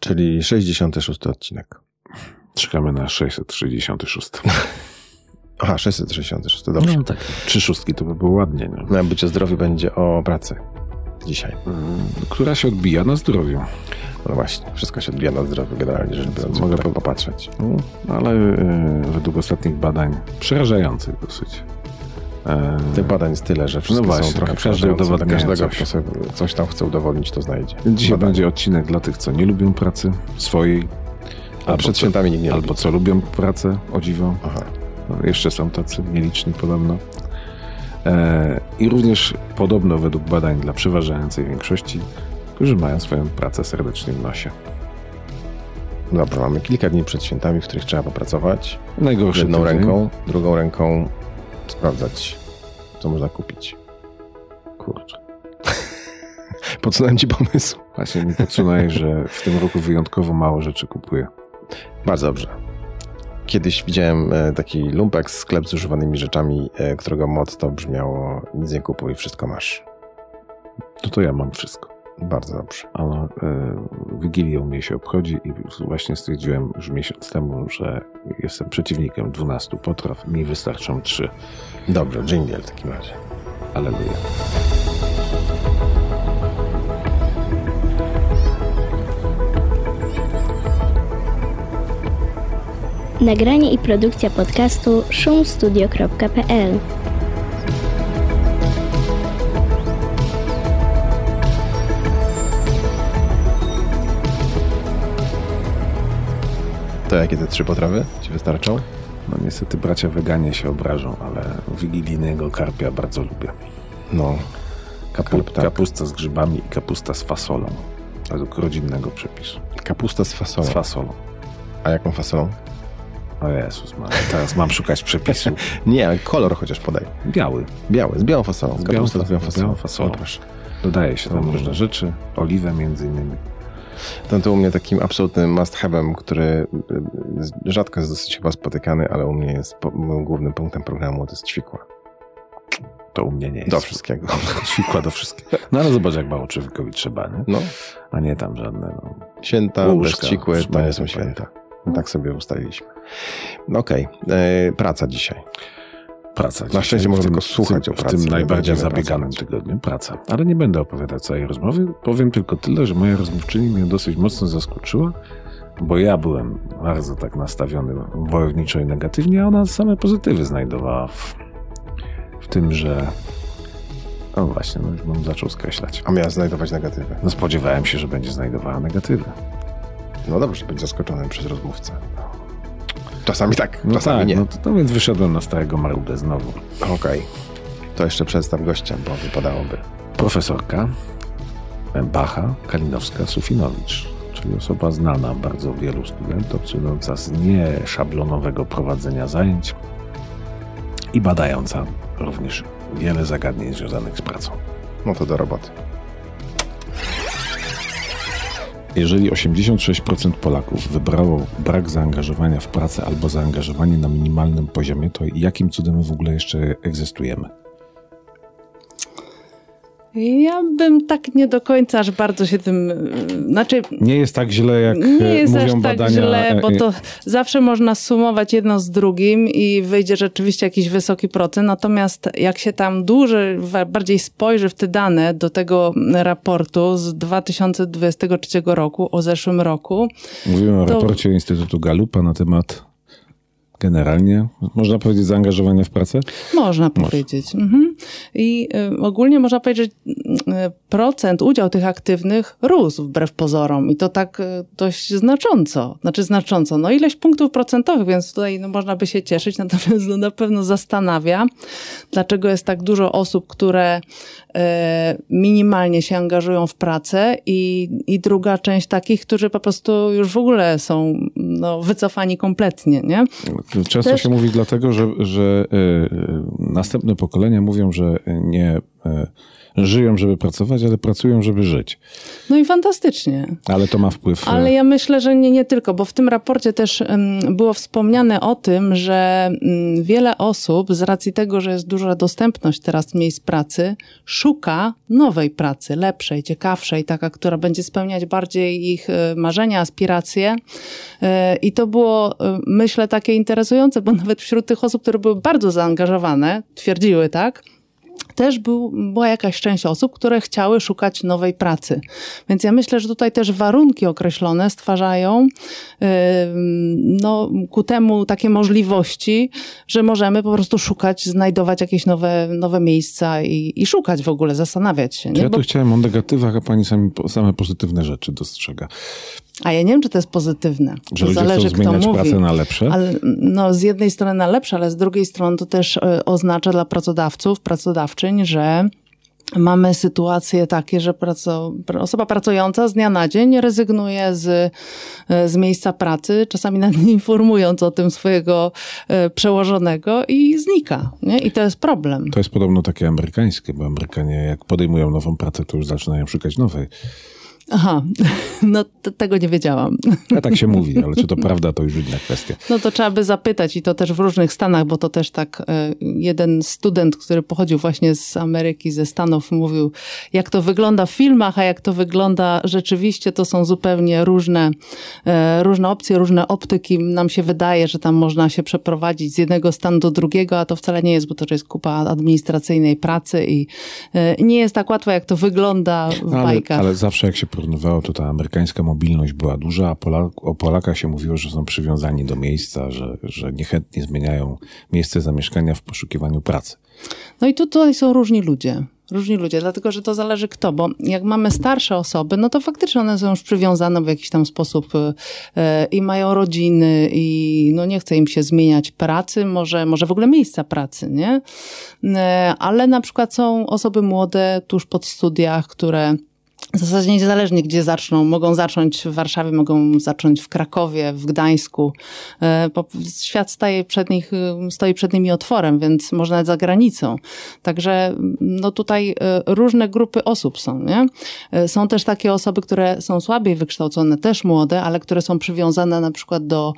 Czyli 66 odcinek. Czekamy na 666. Aha, 666, dobrze. No tak. Trzy szóstki to by było ładnie. Nie? Na bycie zdrowi będzie o pracy dzisiaj. Która się odbija na zdrowiu. No właśnie, wszystko się odbija na zdrowiu generalnie rzecz biorąc. Mogę po- popatrzeć. No, ale e, według ostatnich badań, przerażających dosyć. E, Tych badań jest tyle, że wszystkie No właśnie, są trochę każdy przerażające. Dla udowadnia każdego, coś. kto coś tam chce udowodnić, to znajdzie. Dzisiaj będzie odcinek dla tych, co nie lubią pracy swojej. A przed co, świętami nikt nie Albo lubi. co lubią pracę, o dziwo. Aha. No, jeszcze są tacy nieliczni podobno. E, I również podobno według badań dla przeważającej większości, którzy mają swoją pracę serdecznie w nosie. Dobra, mamy kilka dni przed świętami, w których trzeba popracować. Najgorszy Jedną tydzień. ręką, drugą ręką sprawdzać, co można kupić. Kurczę. Podsunąłem ci pomysł. Właśnie mi podsunąłeś, że w tym roku wyjątkowo mało rzeczy kupuję. Bardzo dobrze. Kiedyś widziałem e, taki lumpek, sklep z używanymi rzeczami, e, którego motto brzmiało nic nie kupuj, wszystko masz. No to ja mam wszystko. Bardzo dobrze. Ale e, Wigilię u mnie się obchodzi i właśnie stwierdziłem już miesiąc temu, że jestem przeciwnikiem 12 potraw. Mi wystarczą 3. Dobrze, jingle w takim razie. Aleluja. Nagranie i produkcja podcastu szumstudio.pl To jakie te trzy potrawy ci wystarczą? No niestety bracia weganie się obrażą, ale wigilijnego karpia bardzo lubię. No, Kapu, tak. Kapusta z grzybami i kapusta z fasolą. Według rodzinnego przepisu. kapusta z fasolą. Z fasolą. A jaką fasolą? O Jezus, teraz mam szukać przepisu. Nie, kolor chociaż podaj. Biały. Biały, z białą fasolą. Z białą z białą fasolą. fasolą. Białą fasolą. Dodaje się tam różne rzeczy. Oliwę między innymi. Ten to u mnie takim absolutnym must have'em, który y, rzadko jest dosyć chyba spotykany, ale u mnie jest po, głównym punktem programu, to jest ćwikła. To u mnie nie jest. Do wszystkiego. Ćwikła do wszystkiego. No ale zobacz, jak mało człowiekowi trzeba, nie? No, A nie tam żadne. No. święta, Łóżka, bez ćwikły, to nie są święta. Tak sobie ustaliliśmy. No Okej, e, praca dzisiaj. Praca. Na szczęście można tylko słuchać tym, o pracy, W tym najbardziej zabieganym pracować. tygodniu praca. Ale nie będę opowiadać całej rozmowy. Powiem tylko tyle, że moja rozmówczyni mnie dosyć mocno zaskoczyła, bo ja byłem bardzo tak nastawiony wojowniczo i negatywnie, a ona same pozytywy znajdowała w, w tym, że no właśnie, no już bym zaczął skreślać. A miała znajdować negatywy. No spodziewałem się, że będzie znajdowała negatywy. No dobrze, być zaskoczonym przez rozmówcę. Czasami tak, No czasami tak, nie. no to, to więc wyszedłem na starego marudę znowu. Okej. To jeszcze przedstaw gościa, bo wypadałoby. Profesorka Bacha Kalinowska-Sufinowicz, czyli osoba znana bardzo wielu studentom, cudząca z nieszablonowego prowadzenia zajęć i badająca również wiele zagadnień związanych z pracą. No to do roboty. Jeżeli 86% Polaków wybrało brak zaangażowania w pracę albo zaangażowanie na minimalnym poziomie, to jakim cudem w ogóle jeszcze egzystujemy? Ja bym tak nie do końca aż bardzo się tym. y, Znaczy, Nie jest tak źle, jak nie jest mówią aż tak badania. źle, bo e, to zawsze można sumować jedno z drugim i wyjdzie rzeczywiście jakiś wysoki procent. Natomiast jak się tam dłużej, bardziej spojrzy w te dane do tego raportu z 2023 roku, o zeszłym roku, Mówimy o To- raporcie Instytutu Galupa na temat generalnie, można powiedzieć, zaangażowania w pracę. Można powiedzieć. Mhm. I y, ogólnie można powiedzieć, że y, procent, udział tych aktywnych rósł wbrew pozorom i to tak y, dość znacząco. Znaczy znacząco, no ileś punktów procentowych, więc tutaj no, można by się cieszyć, natomiast no, na pewno zastanawia, dlaczego jest tak dużo osób, które y, minimalnie się angażują w pracę i, i druga część takich, którzy po prostu już w ogóle są no, wycofani kompletnie, nie? Często Też- się mówi dlatego, że, że y, y, następne pokolenia mówią, że nie, y, żyją, żeby pracować, ale pracują, żeby żyć. No i fantastycznie. Ale to ma wpływ. Ale ja myślę, że nie, nie tylko, bo w tym raporcie też było wspomniane o tym, że um, wiele osób z racji tego, że jest duża dostępność teraz miejsc pracy, szuka nowej pracy, lepszej, ciekawszej, taka, która będzie spełniać bardziej ich e, marzenia, aspiracje. E, I to było, e, myślę, takie interesujące, bo nawet wśród tych osób, które były bardzo zaangażowane, twierdziły tak, też był, była jakaś część osób, które chciały szukać nowej pracy. Więc ja myślę, że tutaj też warunki określone stwarzają no, ku temu takie możliwości, że możemy po prostu szukać, znajdować jakieś nowe, nowe miejsca i, i szukać w ogóle, zastanawiać się. Nie? Ja tu chciałem o negatywach, a pani sami, same pozytywne rzeczy dostrzega. A ja nie wiem, czy to jest pozytywne. Że to zależy, kto mówi. pracę na lepsze? Ale, no, z jednej strony na lepsze, ale z drugiej strony to też y, oznacza dla pracodawców, pracodawczyń, że mamy sytuacje takie, że praco, osoba pracująca z dnia na dzień rezygnuje z, z miejsca pracy, czasami nawet nie informując o tym swojego y, przełożonego i znika. Nie? I to jest problem. To jest podobno takie amerykańskie, bo Amerykanie jak podejmują nową pracę, to już zaczynają szukać nowej. Aha, no tego nie wiedziałam. A tak się mówi, ale czy to prawda, to już inna kwestia. No to trzeba by zapytać i to też w różnych Stanach, bo to też tak e, jeden student, który pochodził właśnie z Ameryki, ze Stanów, mówił, jak to wygląda w filmach, a jak to wygląda rzeczywiście, to są zupełnie różne, e, różne opcje, różne optyki. Nam się wydaje, że tam można się przeprowadzić z jednego stanu do drugiego, a to wcale nie jest, bo to jest kupa administracyjnej pracy i e, nie jest tak łatwo, jak to wygląda w ale, bajkach. Ale zawsze jak się porównywało, to ta amerykańska mobilność była duża, a Polak, o Polakach się mówiło, że są przywiązani do miejsca, że, że niechętnie zmieniają miejsce zamieszkania w poszukiwaniu pracy. No i tutaj są różni ludzie. Różni ludzie, dlatego że to zależy kto, bo jak mamy starsze osoby, no to faktycznie one są już przywiązane w jakiś tam sposób e, i mają rodziny i no nie chce im się zmieniać pracy, może, może w ogóle miejsca pracy, nie? E, ale na przykład są osoby młode tuż pod studiach, które w zasadzie niezależnie gdzie zaczną, mogą zacząć w Warszawie, mogą zacząć w Krakowie, w Gdańsku. E, świat staje przed nich, stoi przed nimi otworem, więc można nawet za granicą. Także no tutaj e, różne grupy osób są. Nie? E, są też takie osoby, które są słabiej wykształcone, też młode, ale które są przywiązane na przykład do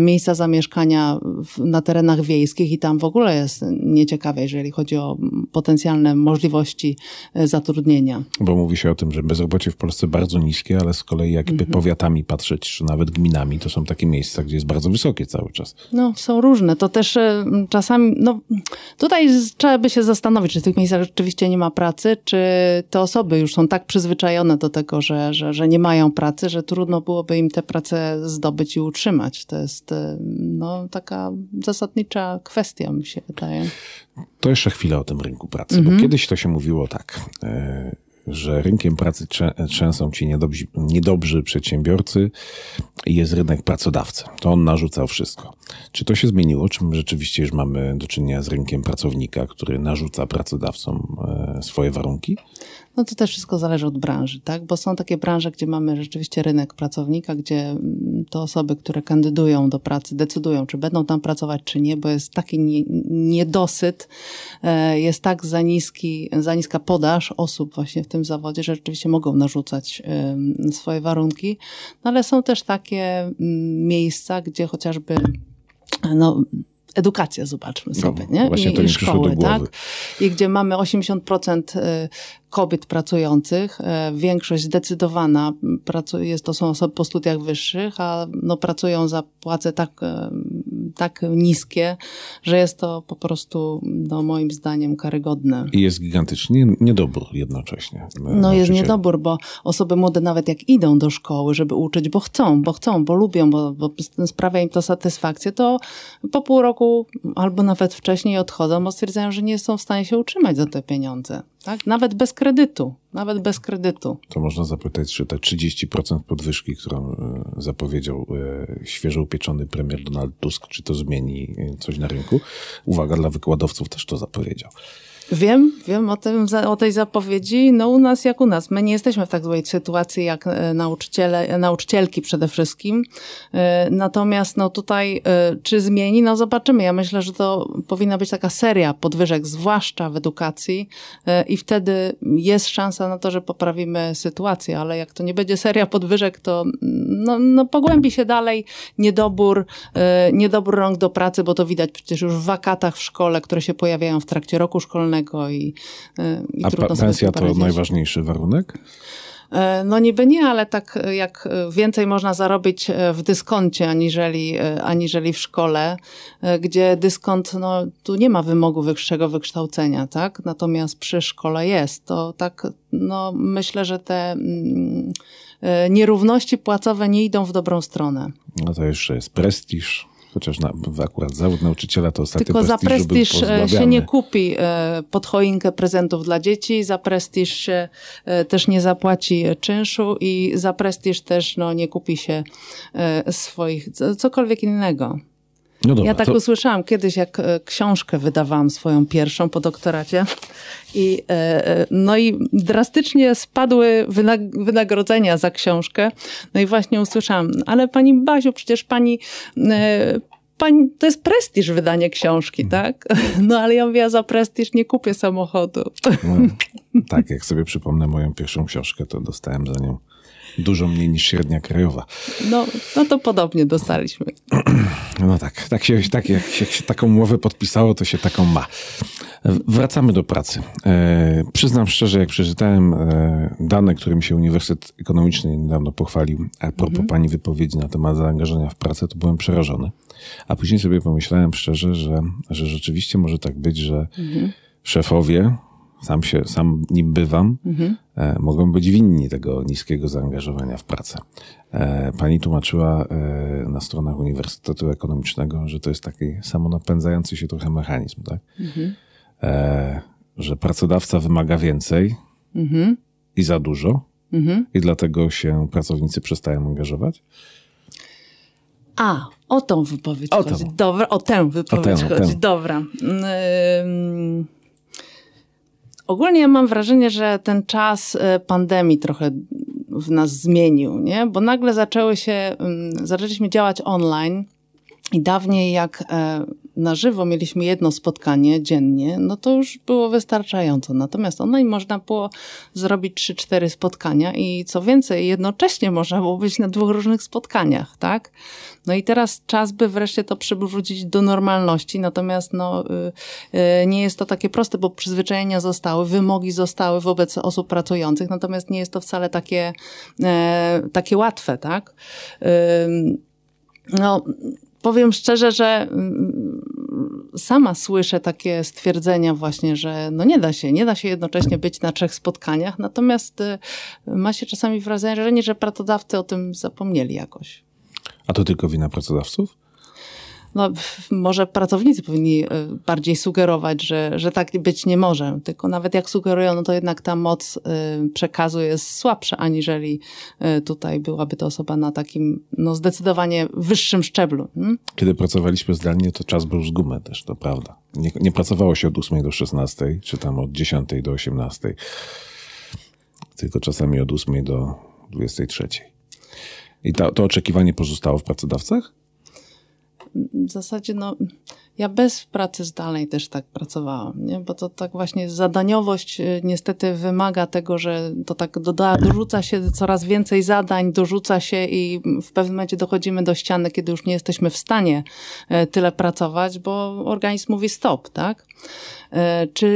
miejsca zamieszkania na terenach wiejskich i tam w ogóle jest nieciekawe, jeżeli chodzi o potencjalne możliwości zatrudnienia. Bo mówi się o tym, że bezrobocie w Polsce bardzo niskie, ale z kolei jakby mhm. powiatami patrzeć, czy nawet gminami, to są takie miejsca, gdzie jest bardzo wysokie cały czas. No, są różne. To też e, czasami, no tutaj trzeba by się zastanowić, czy w tych miejscach rzeczywiście nie ma pracy, czy te osoby już są tak przyzwyczajone do tego, że, że, że nie mają pracy, że trudno byłoby im tę pracę zdobyć i utrzymać. To jest e, no, taka zasadnicza kwestia, mi się wydaje. To jeszcze chwilę o tym rynku pracy, mhm. bo kiedyś to się mówiło tak. Yy że rynkiem pracy trzęsą ci niedobrzy, niedobrzy przedsiębiorcy i jest rynek pracodawcy. To on narzucał wszystko. Czy to się zmieniło? Czy rzeczywiście już mamy do czynienia z rynkiem pracownika, który narzuca pracodawcom e, swoje warunki? No to też wszystko zależy od branży, tak? Bo są takie branże, gdzie mamy rzeczywiście rynek pracownika, gdzie mm, to osoby, które kandydują do pracy, decydują, czy będą tam pracować, czy nie, bo jest taki niedosyt, e, jest tak za, niski, za niska podaż osób właśnie w tym zawodzie, że rzeczywiście mogą narzucać swoje warunki. No ale są też takie mm, miejsca, gdzie chociażby no, edukacja, zobaczmy no, sobie, no, nie? I, i szkoły, tak? I gdzie mamy 80% kobiet pracujących. E, większość zdecydowana jest, to są osoby po studiach wyższych, a no, pracują za płace tak, e, tak niskie, że jest to po prostu no, moim zdaniem karygodne. I jest gigantyczny niedobór jednocześnie. No jest niedobór, bo osoby młode nawet jak idą do szkoły, żeby uczyć, bo chcą, bo chcą, bo lubią, bo, bo sprawia im to satysfakcję, to po pół roku albo nawet wcześniej odchodzą, bo stwierdzają, że nie są w stanie się utrzymać za te pieniądze. Tak? Nawet bez kredytu. Nawet bez kredytu. To można zapytać, czy te 30% podwyżki, którą e, zapowiedział e, świeżo upieczony premier Donald Tusk, czy to zmieni coś na rynku? Uwaga, dla wykładowców też to zapowiedział. Wiem, wiem o, tym, o tej zapowiedzi. No u nas jak u nas. My nie jesteśmy w tak złej sytuacji jak e, nauczyciele, nauczycielki przede wszystkim. E, natomiast no tutaj e, czy zmieni? No zobaczymy. Ja myślę, że to powinna być taka seria podwyżek, zwłaszcza w edukacji i wtedy jest szansa na to, że poprawimy sytuację, ale jak to nie będzie seria podwyżek, to no, no pogłębi się dalej niedobór, niedobór rąk do pracy, bo to widać przecież już w wakatach w szkole, które się pojawiają w trakcie roku szkolnego i, e, i A trudno pensja to najważniejszy warunek? E, no niby nie, ale tak jak więcej można zarobić e, w dyskoncie aniżeli, aniżeli w szkole, gdzie dyskont, no tu nie ma wymogu wyższego wykształcenia, tak? Natomiast przy szkole jest. To tak, no myślę, że te mm, nierówności płacowe nie idą w dobrą stronę. No to jeszcze jest prestiż. Chociaż na, akurat zawód nauczyciela to ostatnio Tylko za prestiż e, się nie kupi e, pod choinkę prezentów dla dzieci, za prestiż się e, też nie zapłaci czynszu i za prestiż też no, nie kupi się swoich, cokolwiek innego. No dobra, ja tak to... usłyszałam kiedyś, jak książkę wydawałam swoją pierwszą po doktoracie. I, no i drastycznie spadły wynagrodzenia za książkę. No i właśnie usłyszałam, ale pani Baziu, przecież pani pani, to jest prestiż wydanie książki, tak? No ale ja mówię, ja za prestiż nie kupię samochodu. No, tak, jak sobie przypomnę moją pierwszą książkę, to dostałem za nią dużo mniej niż średnia krajowa. No, no to podobnie dostaliśmy. No tak, tak się, tak jak się taką umowę podpisało, to się taką ma. Wracamy do pracy. E, przyznam szczerze, jak przeczytałem e, dane, którymi się Uniwersytet Ekonomiczny niedawno pochwalił, a propos mhm. pani wypowiedzi na temat zaangażowania w pracę, to byłem przerażony. A później sobie pomyślałem szczerze, że, że rzeczywiście może tak być, że mhm. szefowie, sam się, sam nim bywam, mhm. e, mogą być winni tego niskiego zaangażowania w pracę. E, pani tłumaczyła e, na stronach Uniwersytetu Ekonomicznego, że to jest taki samonapędzający się trochę mechanizm, tak? Mhm. Że pracodawca wymaga więcej mhm. i za dużo mhm. i dlatego się pracownicy przestają angażować. A, o tą wypowiedź o chodzi. Dobra, o tę wypowiedź o chodzi. Tę. Dobra. Yy, ogólnie mam wrażenie, że ten czas e, pandemii trochę w nas zmienił, nie? Bo nagle zaczęły się, zaczęliśmy działać online i dawniej jak e, na żywo mieliśmy jedno spotkanie dziennie, no to już było wystarczająco. Natomiast online można było zrobić 3-4 spotkania i co więcej, jednocześnie można było być na dwóch różnych spotkaniach, tak? No i teraz czas by wreszcie to przywrócić do normalności, natomiast no, y, y, nie jest to takie proste, bo przyzwyczajenia zostały, wymogi zostały wobec osób pracujących, natomiast nie jest to wcale takie, e, takie łatwe, tak? No, powiem szczerze, że mm, sama słyszę takie stwierdzenia właśnie, że no nie da się, nie da się jednocześnie być na trzech spotkaniach, natomiast y, ma się czasami wrażenie, że pracodawcy o tym zapomnieli jakoś. A to tylko wina pracodawców? no, może pracownicy powinni e, bardziej sugerować, że, że tak być nie może. Tylko nawet jak sugerują, no to jednak ta moc e, przekazu jest słabsza, aniżeli e, tutaj byłaby to osoba na takim no, zdecydowanie wyższym szczeblu. Hmm? Kiedy pracowaliśmy zdalnie, to czas był z gumy też, to prawda. Nie, nie pracowało się od 8 do 16, czy tam od 10 do 18, tylko czasami od 8 do 23. I to, to oczekiwanie pozostało w pracodawcach? w zasadzie no, ja bez pracy zdalnej też tak pracowałam, nie? bo to tak właśnie zadaniowość y, niestety wymaga tego, że to tak doda, dorzuca się coraz więcej zadań, dorzuca się i w pewnym momencie dochodzimy do ściany, kiedy już nie jesteśmy w stanie e, tyle pracować, bo organizm mówi stop, tak? E, czy,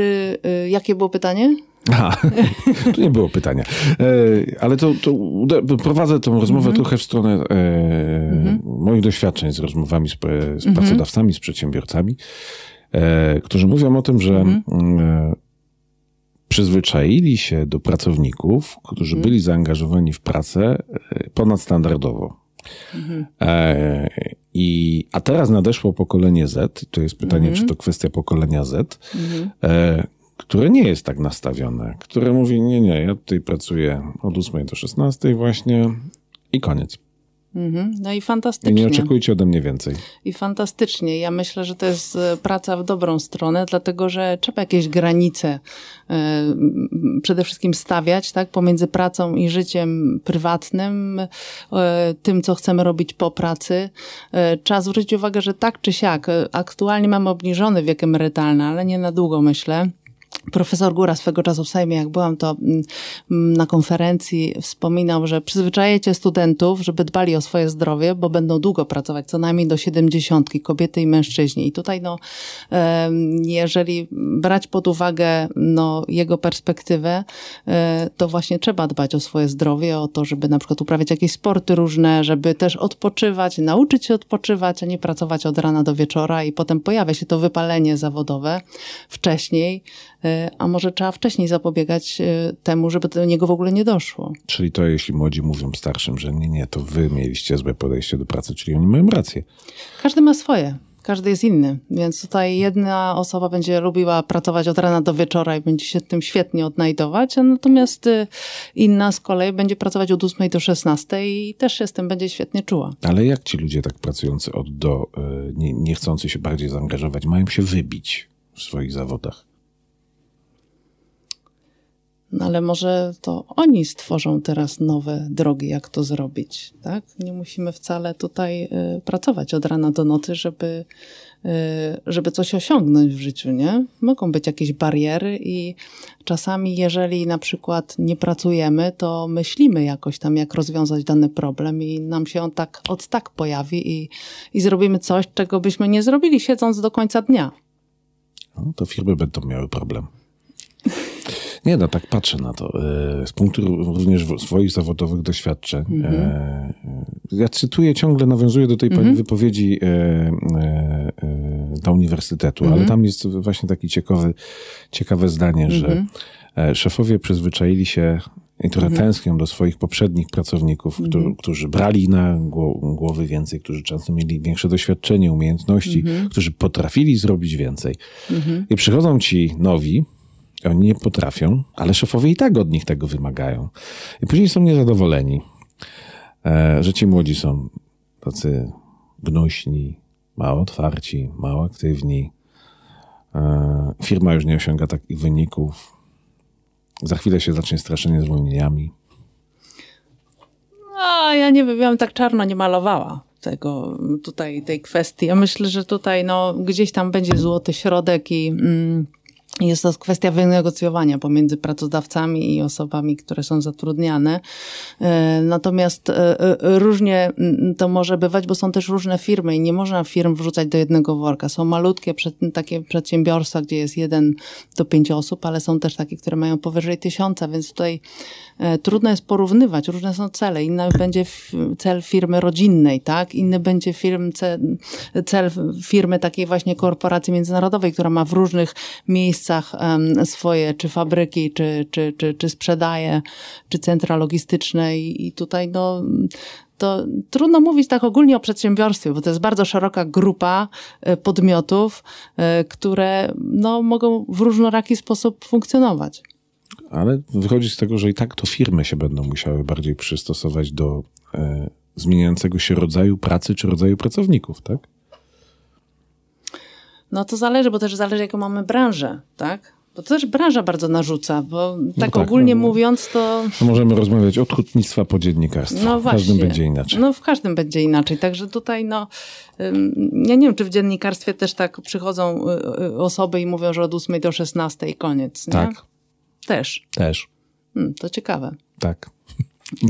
y, jakie było pytanie? Aha, to nie było pytania. E, ale to, to prowadzę tą rozmowę -hmm. trochę w stronę e, -hmm. moich doświadczeń z rozmowami z, z mhm. pracodawcami, z przedsiębiorcami, e, którzy mówią o tym, że -hmm. przyzwyczaili się do pracowników, którzy mhm. byli zaangażowani w pracę e, ponadstandardowo. Mhm. E, I, a teraz nadeszło pokolenie Z. To jest pytanie, czy to kwestia pokolenia Z, e, które nie jest tak nastawione, które mówi, nie, nie, ja tutaj pracuję od 8 do 16 właśnie i koniec. Mhm. No i I fantastycznie. nie oczekujcie ode mnie więcej. I fantastycznie. Ja myślę, że to jest e, praca w dobrą stronę, dlatego że trzeba jakieś granice e, przede wszystkim stawiać, tak, pomiędzy pracą i życiem prywatnym, e, tym, co chcemy robić po pracy. Trzeba zwrócić uwagę, że tak czy siak, aktualnie mamy obniżony wiek emerytalny, ale nie na długo, myślę. Profesor Góra swego czasu w Sejmie, jak byłam to mm, mm, na konferencji, wspominał, że przyzwyczajecie studentów, żeby dbali o swoje zdrowie, bo będą długo pracować, co najmniej do siedemdziesiątki, kobiety i mężczyźni. I tutaj, no, jeżeli brać pod uwagę no, jego perspektywę, e, to właśnie trzeba dbać o swoje zdrowie, o to, żeby na przykład uprawiać jakieś sporty różne, żeby też odpoczywać, nauczyć się odpoczywać, a nie pracować od rana do wieczora i potem pojawia się to wypalenie zawodowe wcześniej, a może trzeba wcześniej zapobiegać e, temu, żeby do niego w ogóle nie doszło. Czyli to, jeśli młodzi mówią starszym, że nie, nie, to wy mieliście złe podejście do pracy, czyli oni mają rację. Każdy ma swoje. Każdy jest inny, więc tutaj jedna osoba będzie lubiła pracować od rana do wieczora i będzie się tym świetnie odnajdować, a natomiast y, inna z kolei będzie pracować od 8 do 16 i też się z tym będzie świetnie czuła. Ale jak ci ludzie tak pracujący od do, y, nie, nie chcący się bardziej zaangażować, mają się wybić w swoich zawodach? No ale może to oni stworzą teraz nowe drogi, jak to zrobić, tak? Nie musimy wcale tutaj y, pracować od rana do nocy, żeby, y, żeby coś osiągnąć w życiu, nie? Mogą być jakieś bariery i czasami, jeżeli na przykład nie pracujemy, to myślimy jakoś tam, jak rozwiązać dany problem i nam się on tak od tak pojawi i, i zrobimy coś, czego byśmy nie zrobili siedząc do końca dnia. No, to firmy będą miały problem. Nie, no tak patrzę na to. E, Z punktu również swoich zawodowych doświadczeń. e, e, Ja cytuję ciągle, nawiązuję do tej pani wypowiedzi e, do uniwersytetu, ale tam jest właśnie takie ciekawe, ciekawe zdanie, że e, szefowie przyzwyczaili się i trochę tęsknią do swoich poprzednich pracowników, którzy, którzy brali na gło- głowy więcej, którzy często mieli większe doświadczenie, umiejętności, którzy potrafili zrobić więcej. I przychodzą ci nowi, oni nie potrafią, ale szefowie i tak od nich tego wymagają. I później są niezadowoleni, e, że ci młodzi są tacy gnuśni, mało otwarci, mało aktywni. E, Firma już nie osiąga takich wyników. Za chwilę się zacznie straszenie zwolnieniami. A ja nie wiem, ja tak czarno nie malowała tego tutaj, tej kwestii. Ja myślę, że tutaj no, gdzieś tam będzie złoty środek i mm, jest to kwestia wynegocjowania pomiędzy pracodawcami i osobami, które są zatrudniane. E, Natomiast e, e, różnie mm, to może bywać, bo są też różne firmy i nie można firm wrzucać do jednego worka. Są malutkie takie przedsiębiorstwa, gdzie jest jeden do pięć osób, ale są też takie, które mają powyżej tysiąca, więc tutaj trudno jest porównywać. Różne są cele. Inny będzie cel firmy rodzinnej, tak? Inny będzie firm, ce, cel firmy takiej właśnie korporacji międzynarodowej, która ma w różnych miejscach swoje, czy fabryki, czy, czy, czy, czy sprzedaje, czy centra logistyczne i, i tutaj no to trudno mówić tak ogólnie o przedsiębiorstwie, bo to jest bardzo szeroka grupa e, podmiotów, e, które no, mogą w różnoraki sposób funkcjonować. Ale wychodzi z tego, że i tak to firmy się będą musiały bardziej przystosować do e, zmieniającego się rodzaju pracy czy rodzaju pracowników, tak? No to zależy, bo też zależy, jaką mamy branżę, tak? Bo to też branża bardzo narzuca, bo tak, tak, ogólnie no, no. mówiąc, to To możemy rozmawiać od hutnictwa po dziennikarstwo. no w właśnie. każdym będzie inaczej. No w każdym będzie inaczej. Także tutaj, no, ja nie wiem, czy w dziennikarstwie też tak przychodzą y, y, osoby i mówią, że od 8 do 16 i koniec, nie? Tak, Też. też. Hmm, to ciekawe. Tak.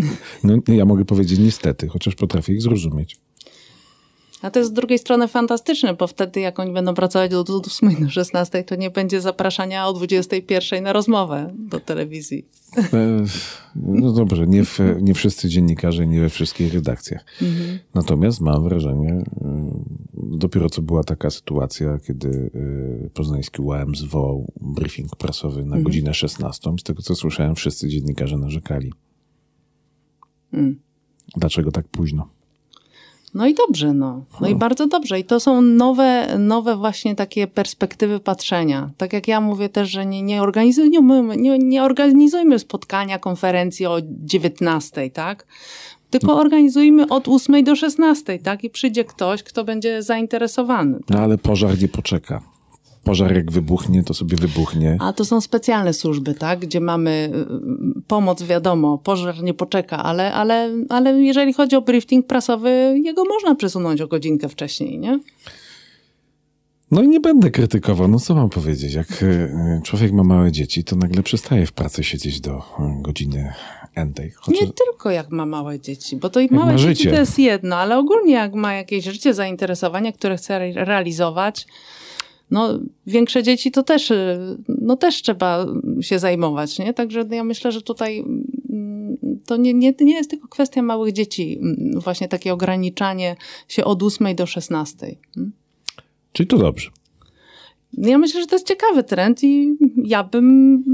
No, ja mogę powiedzieć niestety, chociaż potrafię ich zrozumieć. A to jest z drugiej strony fantastyczne, bo wtedy jak oni będą pracować od 8 do 16, to nie będzie zapraszania o 21 na rozmowę do telewizji. E, No dobrze, nie, w, nie wszyscy dziennikarze, nie we wszystkich redakcjach. Natomiast mam wrażenie, y, dopiero co była taka sytuacja, kiedy y, poznański UAM zwołał briefing prasowy na godzinę 16. Z tego co słyszałem, wszyscy dziennikarze narzekali. Dlaczego tak późno? No i dobrze, no. No i bardzo dobrze. I to są nowe, nowe właśnie takie perspektywy patrzenia. Tak jak ja mówię też, że nie, nie, organizujmy, nie, nie organizujmy spotkania, konferencji o 19, tak? Tylko organizujmy od 8 do 16, tak? I przyjdzie ktoś, kto będzie zainteresowany. No ale pożar nie poczeka. Pożar jak wybuchnie, to sobie wybuchnie. A to są specjalne służby, tak? Gdzie mamy y, pomoc, wiadomo, pożar nie poczeka, ale, ale, ale jeżeli chodzi o briefing prasowy, jego można przesunąć o godzinkę wcześniej, nie? No i nie będę krytykował. No co mam powiedzieć? Jak e, człowiek ma małe dzieci, to nagle przestaje w pracy siedzieć do godziny entej. Nie tylko jak ma małe dzieci, bo to i małe dzieci życie. to jest jedno, ale ogólnie jak ma jakieś życie, zainteresowania, które chce re- realizować, no większe dzieci to też, y, no też trzeba się zajmować, nie? Także ja myślę, że tutaj mm, to nie, nie, nie jest tylko kwestia małych dzieci, mm, właśnie takie ograniczanie się od 8 do 16. mm. Czyli to dobrze. Ja myślę, że to jest ciekawy trend i ja bym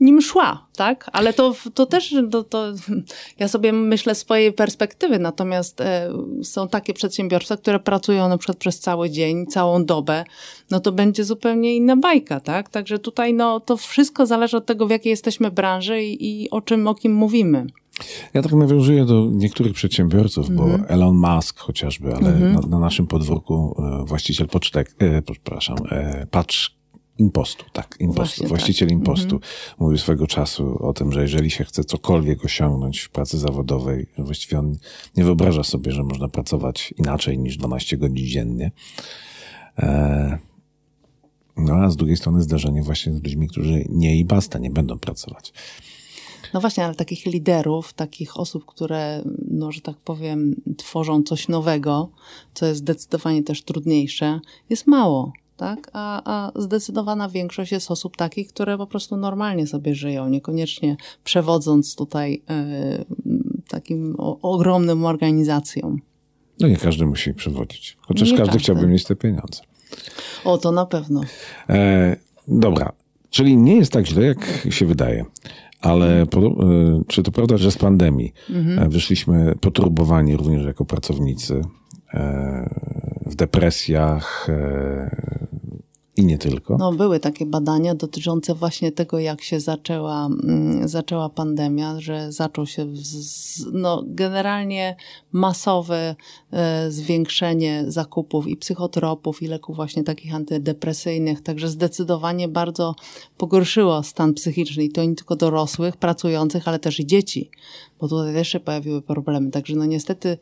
nim szła, tak? Ale to, to też, to, to, ja sobie myślę z swojej perspektywy, natomiast e, są takie przedsiębiorstwa, które pracują na przykład przez cały dzień, całą dobę, no to będzie zupełnie inna bajka, tak? Także tutaj no, to wszystko zależy od tego, w jakiej jesteśmy branży i, i o czym, o kim mówimy. Ja tak nawiązuję do niektórych przedsiębiorców, Mhm. bo Elon Musk chociażby, ale na, na naszym podwórku e, właściciel pocztek, e, przepraszam, e, patrz Impostu, tak, Impostu, Właśnie tak. właściciel Impostu mówił swego czasu o tym, że jeżeli się chce cokolwiek osiągnąć w pracy zawodowej, właściwie on nie wyobraża sobie, że można pracować inaczej niż 12 godzin dziennie. E, no a z drugiej strony zdarzenie właśnie z ludźmi, którzy nie i basta, nie będą pracować. No właśnie, ale takich liderów, takich osób, które, no, że tak powiem, tworzą coś nowego, co jest zdecydowanie też trudniejsze, jest mało. Tak? A, a zdecydowana większość jest osób takich, które po prostu normalnie sobie żyją, niekoniecznie przewodząc tutaj y, takim o, ogromnym organizacjom. No nie każdy musi przewodzić. Chociaż Nie każdy, każdy. chciałby mieć te pieniądze. O, to na pewno. E, dobra, czyli nie jest tak źle, jak się wydaje. Ale e, czy to prawda, że z pandemii e, wyszliśmy poturbowani również jako pracownicy e, w depresjach i nie tylko? No, były takie badania dotyczące właśnie tego, jak się zaczęła, mm, zaczęła pandemia, że zaczął się z, no, generalnie masowe e, zwiększenie zakupów i psychotropów, i leków właśnie takich antydepresyjnych, także zdecydowanie bardzo pogorszyło stan psychiczny i to nie tylko dorosłych, pracujących, ale też i dzieci, bo tutaj też się pojawiły problemy. Także no niestety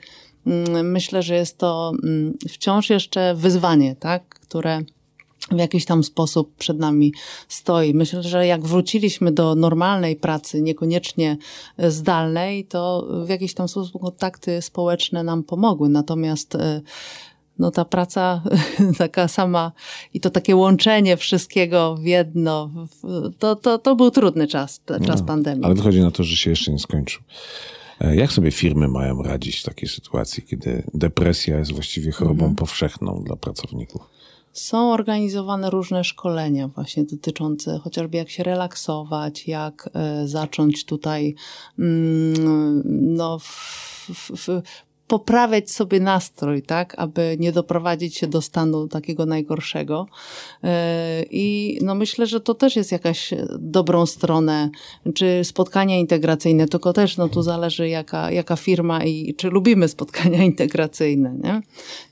mm, myślę, że jest to mm, wciąż jeszcze wyzwanie, tak, które w jakiś tam sposób przed nami stoi. Myślę, że jak wróciliśmy do normalnej pracy, niekoniecznie zdalnej, to w jakiś tam sposób kontakty społeczne nam pomogły. Natomiast e, no ta praca taka sama i to takie łączenie wszystkiego w jedno, to, to, to był trudny czas, czas pandemii. No, Ale wychodzi na to, że się jeszcze nie skończył. E, Jak sobie firmy mają radzić w takiej sytuacji, kiedy depresja jest właściwie chorobą Mhm. powszechną dla pracowników? Są organizowane różne szkolenia właśnie dotyczące chociażby jak się relaksować, jak e, zacząć tutaj mm, no, f, f, f, poprawiać sobie nastrój, tak, aby nie doprowadzić się do stanu takiego najgorszego. E, I no myślę, że to też jest jakaś dobrą stronę, czy spotkania integracyjne, tylko też no tu zależy jaka, jaka firma i czy lubimy spotkania integracyjne, nie?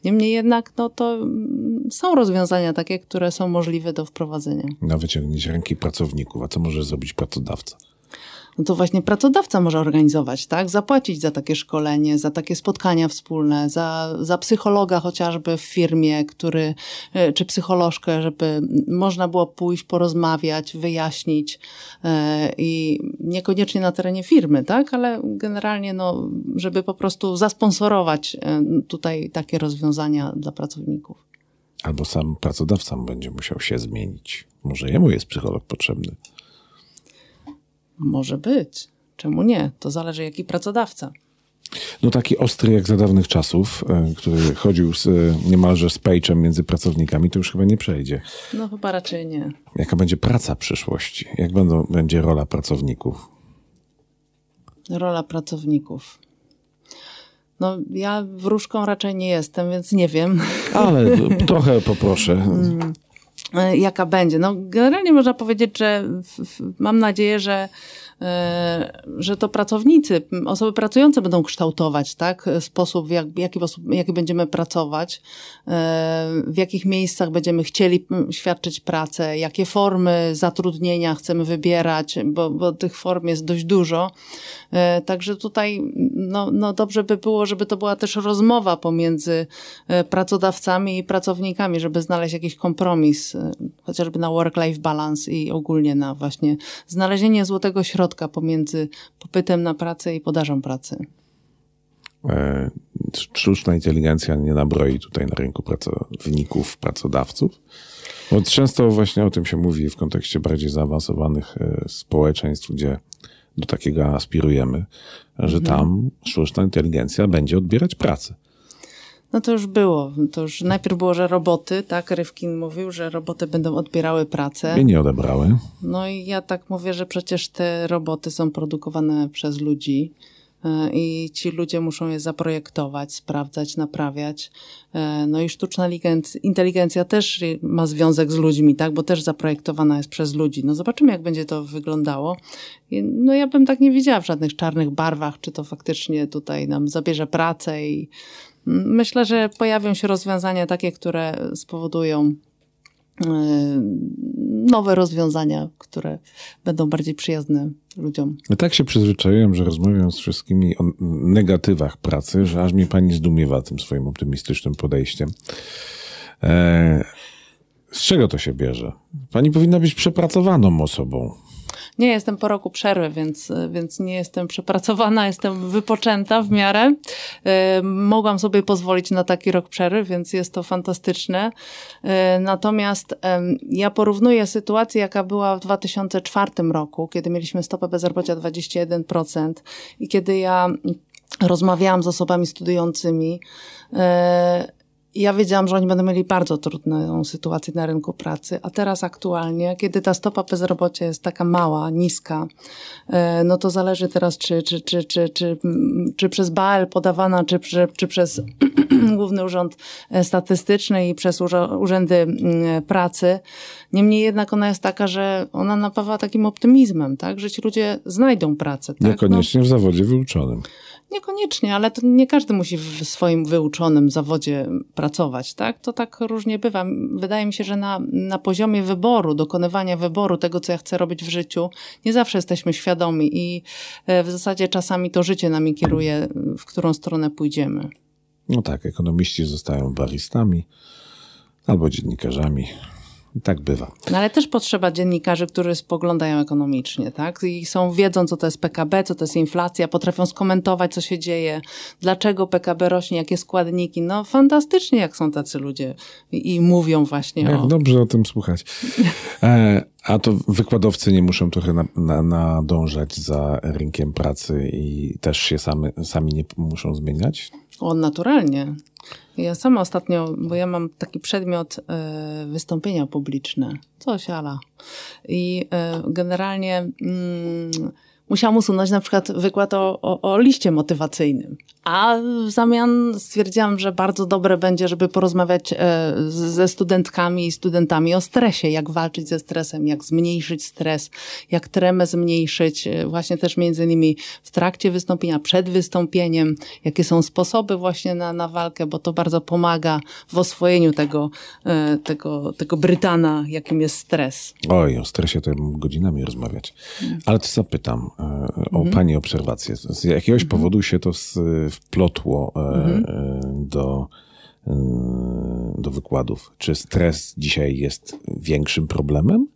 Niemniej jednak no to mm, są rozwiązania takie, które są możliwe do wprowadzenia. Na wyciągnięcie ręki pracowników, a co może zrobić pracodawca? No to właśnie pracodawca może organizować, tak? Zapłacić za takie szkolenie, za takie spotkania wspólne, za, za psychologa chociażby w firmie, który, e, czy psycholożkę, żeby można było pójść, porozmawiać, wyjaśnić e, i niekoniecznie na terenie firmy, tak? Ale generalnie, no, żeby po prostu zasponsorować e, tutaj takie rozwiązania dla pracowników. Albo sam pracodawca będzie musiał się zmienić. Może jemu jest psycholog potrzebny. Może być. Czemu nie? To zależy, jaki pracodawca. No taki ostry jak za dawnych czasów, e, który chodził z, e, niemalże z pejczem między pracownikami, to już chyba nie przejdzie. No chyba raczej nie. Jaka będzie praca przyszłości? Jak będą, będzie rola pracowników? Rola pracowników. No, ja wróżką raczej nie jestem, więc nie wiem, Ale trochę poproszę. E, jaka będzie. No, generalnie można powiedzieć, że w, w, mam nadzieję, że że to pracownicy, osoby pracujące będą kształtować, tak, sposób, jak, jaki, sposób, jaki będziemy pracować, w jakich miejscach będziemy chcieli świadczyć pracę, jakie formy zatrudnienia chcemy wybierać, bo, bo tych form jest dość dużo. Także tutaj, no, no dobrze by było, żeby to była też rozmowa pomiędzy pracodawcami i pracownikami, żeby znaleźć jakiś kompromis, chociażby na work-life balance i ogólnie na właśnie znalezienie złotego środka pomiędzy popytem na pracę i podażą pracy. E, sztuczna inteligencja nie nabroi tutaj na rynku pracowników, pracodawców. Bo często właśnie o tym się mówi w kontekście bardziej zaawansowanych e, społeczeństw, gdzie do takiego aspirujemy, że mhm. tam sztuczna inteligencja będzie odbierać pracę. No to już było. To już najpierw było, że roboty, tak? Rywkin mówił, że roboty będą odbierały pracę. I nie odebrały. No i ja tak mówię, że przecież te roboty są produkowane przez ludzi e, i ci ludzie muszą je zaprojektować, sprawdzać, naprawiać. E, no i sztuczna inteligencja też ma związek z ludźmi, tak? Bo też zaprojektowana jest przez ludzi. No zobaczymy, jak będzie to wyglądało. No ja bym tak nie widziała w żadnych czarnych barwach, czy to faktycznie tutaj nam zabierze pracę i Myślę, że pojawią się rozwiązania takie, które spowodują e, nowe rozwiązania, które będą bardziej przyjazne ludziom. Ja tak się przyzwyczaiłem, że rozmawiam z wszystkimi o negatywach pracy, że aż mnie pani zdumiewa tym swoim optymistycznym podejściem. E, z czego to się bierze? Pani powinna być przepracowaną osobą. Nie, jestem po roku przerwy, więc, więc nie jestem przepracowana, jestem wypoczęta w miarę. E, mogłam sobie pozwolić na taki rok przerwy, więc jest to fantastyczne. E, natomiast ja porównuję sytuację, jaka była w 2004 roku, kiedy mieliśmy stopę bezrobocia 21% i kiedy ja rozmawiałam z osobami studiującymi, ja wiedziałam, że oni będą mieli bardzo trudną sytuację na rynku pracy, a teraz aktualnie, kiedy ta stopa bezrobocia jest taka mała, niska, e, no to zależy teraz, czy, czy, czy, czy, czy, czy przez BAL podawana, czy, czy, czy przez Główny Urząd Statystyczny i przez urzędy pracy. Niemniej jednak ona jest taka, że ona napawa takim optymizmem, tak? że ci ludzie znajdą pracę. Tak? Niekoniecznie no. w zawodzie wyuczonym. Niekoniecznie, ale to nie każdy musi w swoim wyuczonym zawodzie pracować, tak? To tak różnie bywa. Wydaje mi się, że na, na poziomie wyboru, dokonywania wyboru tego, co ja chcę robić w życiu, nie zawsze jesteśmy świadomi i e, w zasadzie czasami to życie nami kieruje, w którą stronę pójdziemy. No tak, ekonomiści zostają baristami albo dziennikarzami, tak bywa. No ale też potrzeba dziennikarzy, którzy spoglądają ekonomicznie, tak? I są, wiedzą, co to jest PKB, co to jest inflacja, potrafią skomentować, co się dzieje, dlaczego PKB rośnie, jakie składniki. No fantastycznie, jak są tacy ludzie i, i mówią właśnie jak o... dobrze o tym słuchać. E, a to wykładowcy nie muszą trochę na, na, nadążać za rynkiem pracy i też się sami, sami nie muszą zmieniać? O, naturalnie. Ja sama ostatnio, bo ja mam taki przedmiot y, wystąpienia publiczne, coś ala. I y, generalnie... Y, musiałam usunąć na przykład wykład o, o, o, liście motywacyjnym. A w zamian stwierdziłam, że bardzo dobre będzie, żeby porozmawiać e, ze studentkami i studentami o stresie, jak walczyć ze stresem, jak zmniejszyć stres, jak tremę zmniejszyć, e, właśnie też między innymi w trakcie wystąpienia, przed wystąpieniem, jakie są sposoby właśnie na, na walkę, bo to bardzo pomaga w oswojeniu tego, e, tego, tego Brytana, jakim jest stres. Oj, o stresie to ja bym godzinami rozmawiać. Ale to zapytam, o mhm. Pani obserwację. Z jakiegoś mhm. powodu się to wplotło e, mhm. E, do, e, do wykładów. Czy stres dzisiaj jest większym problemem?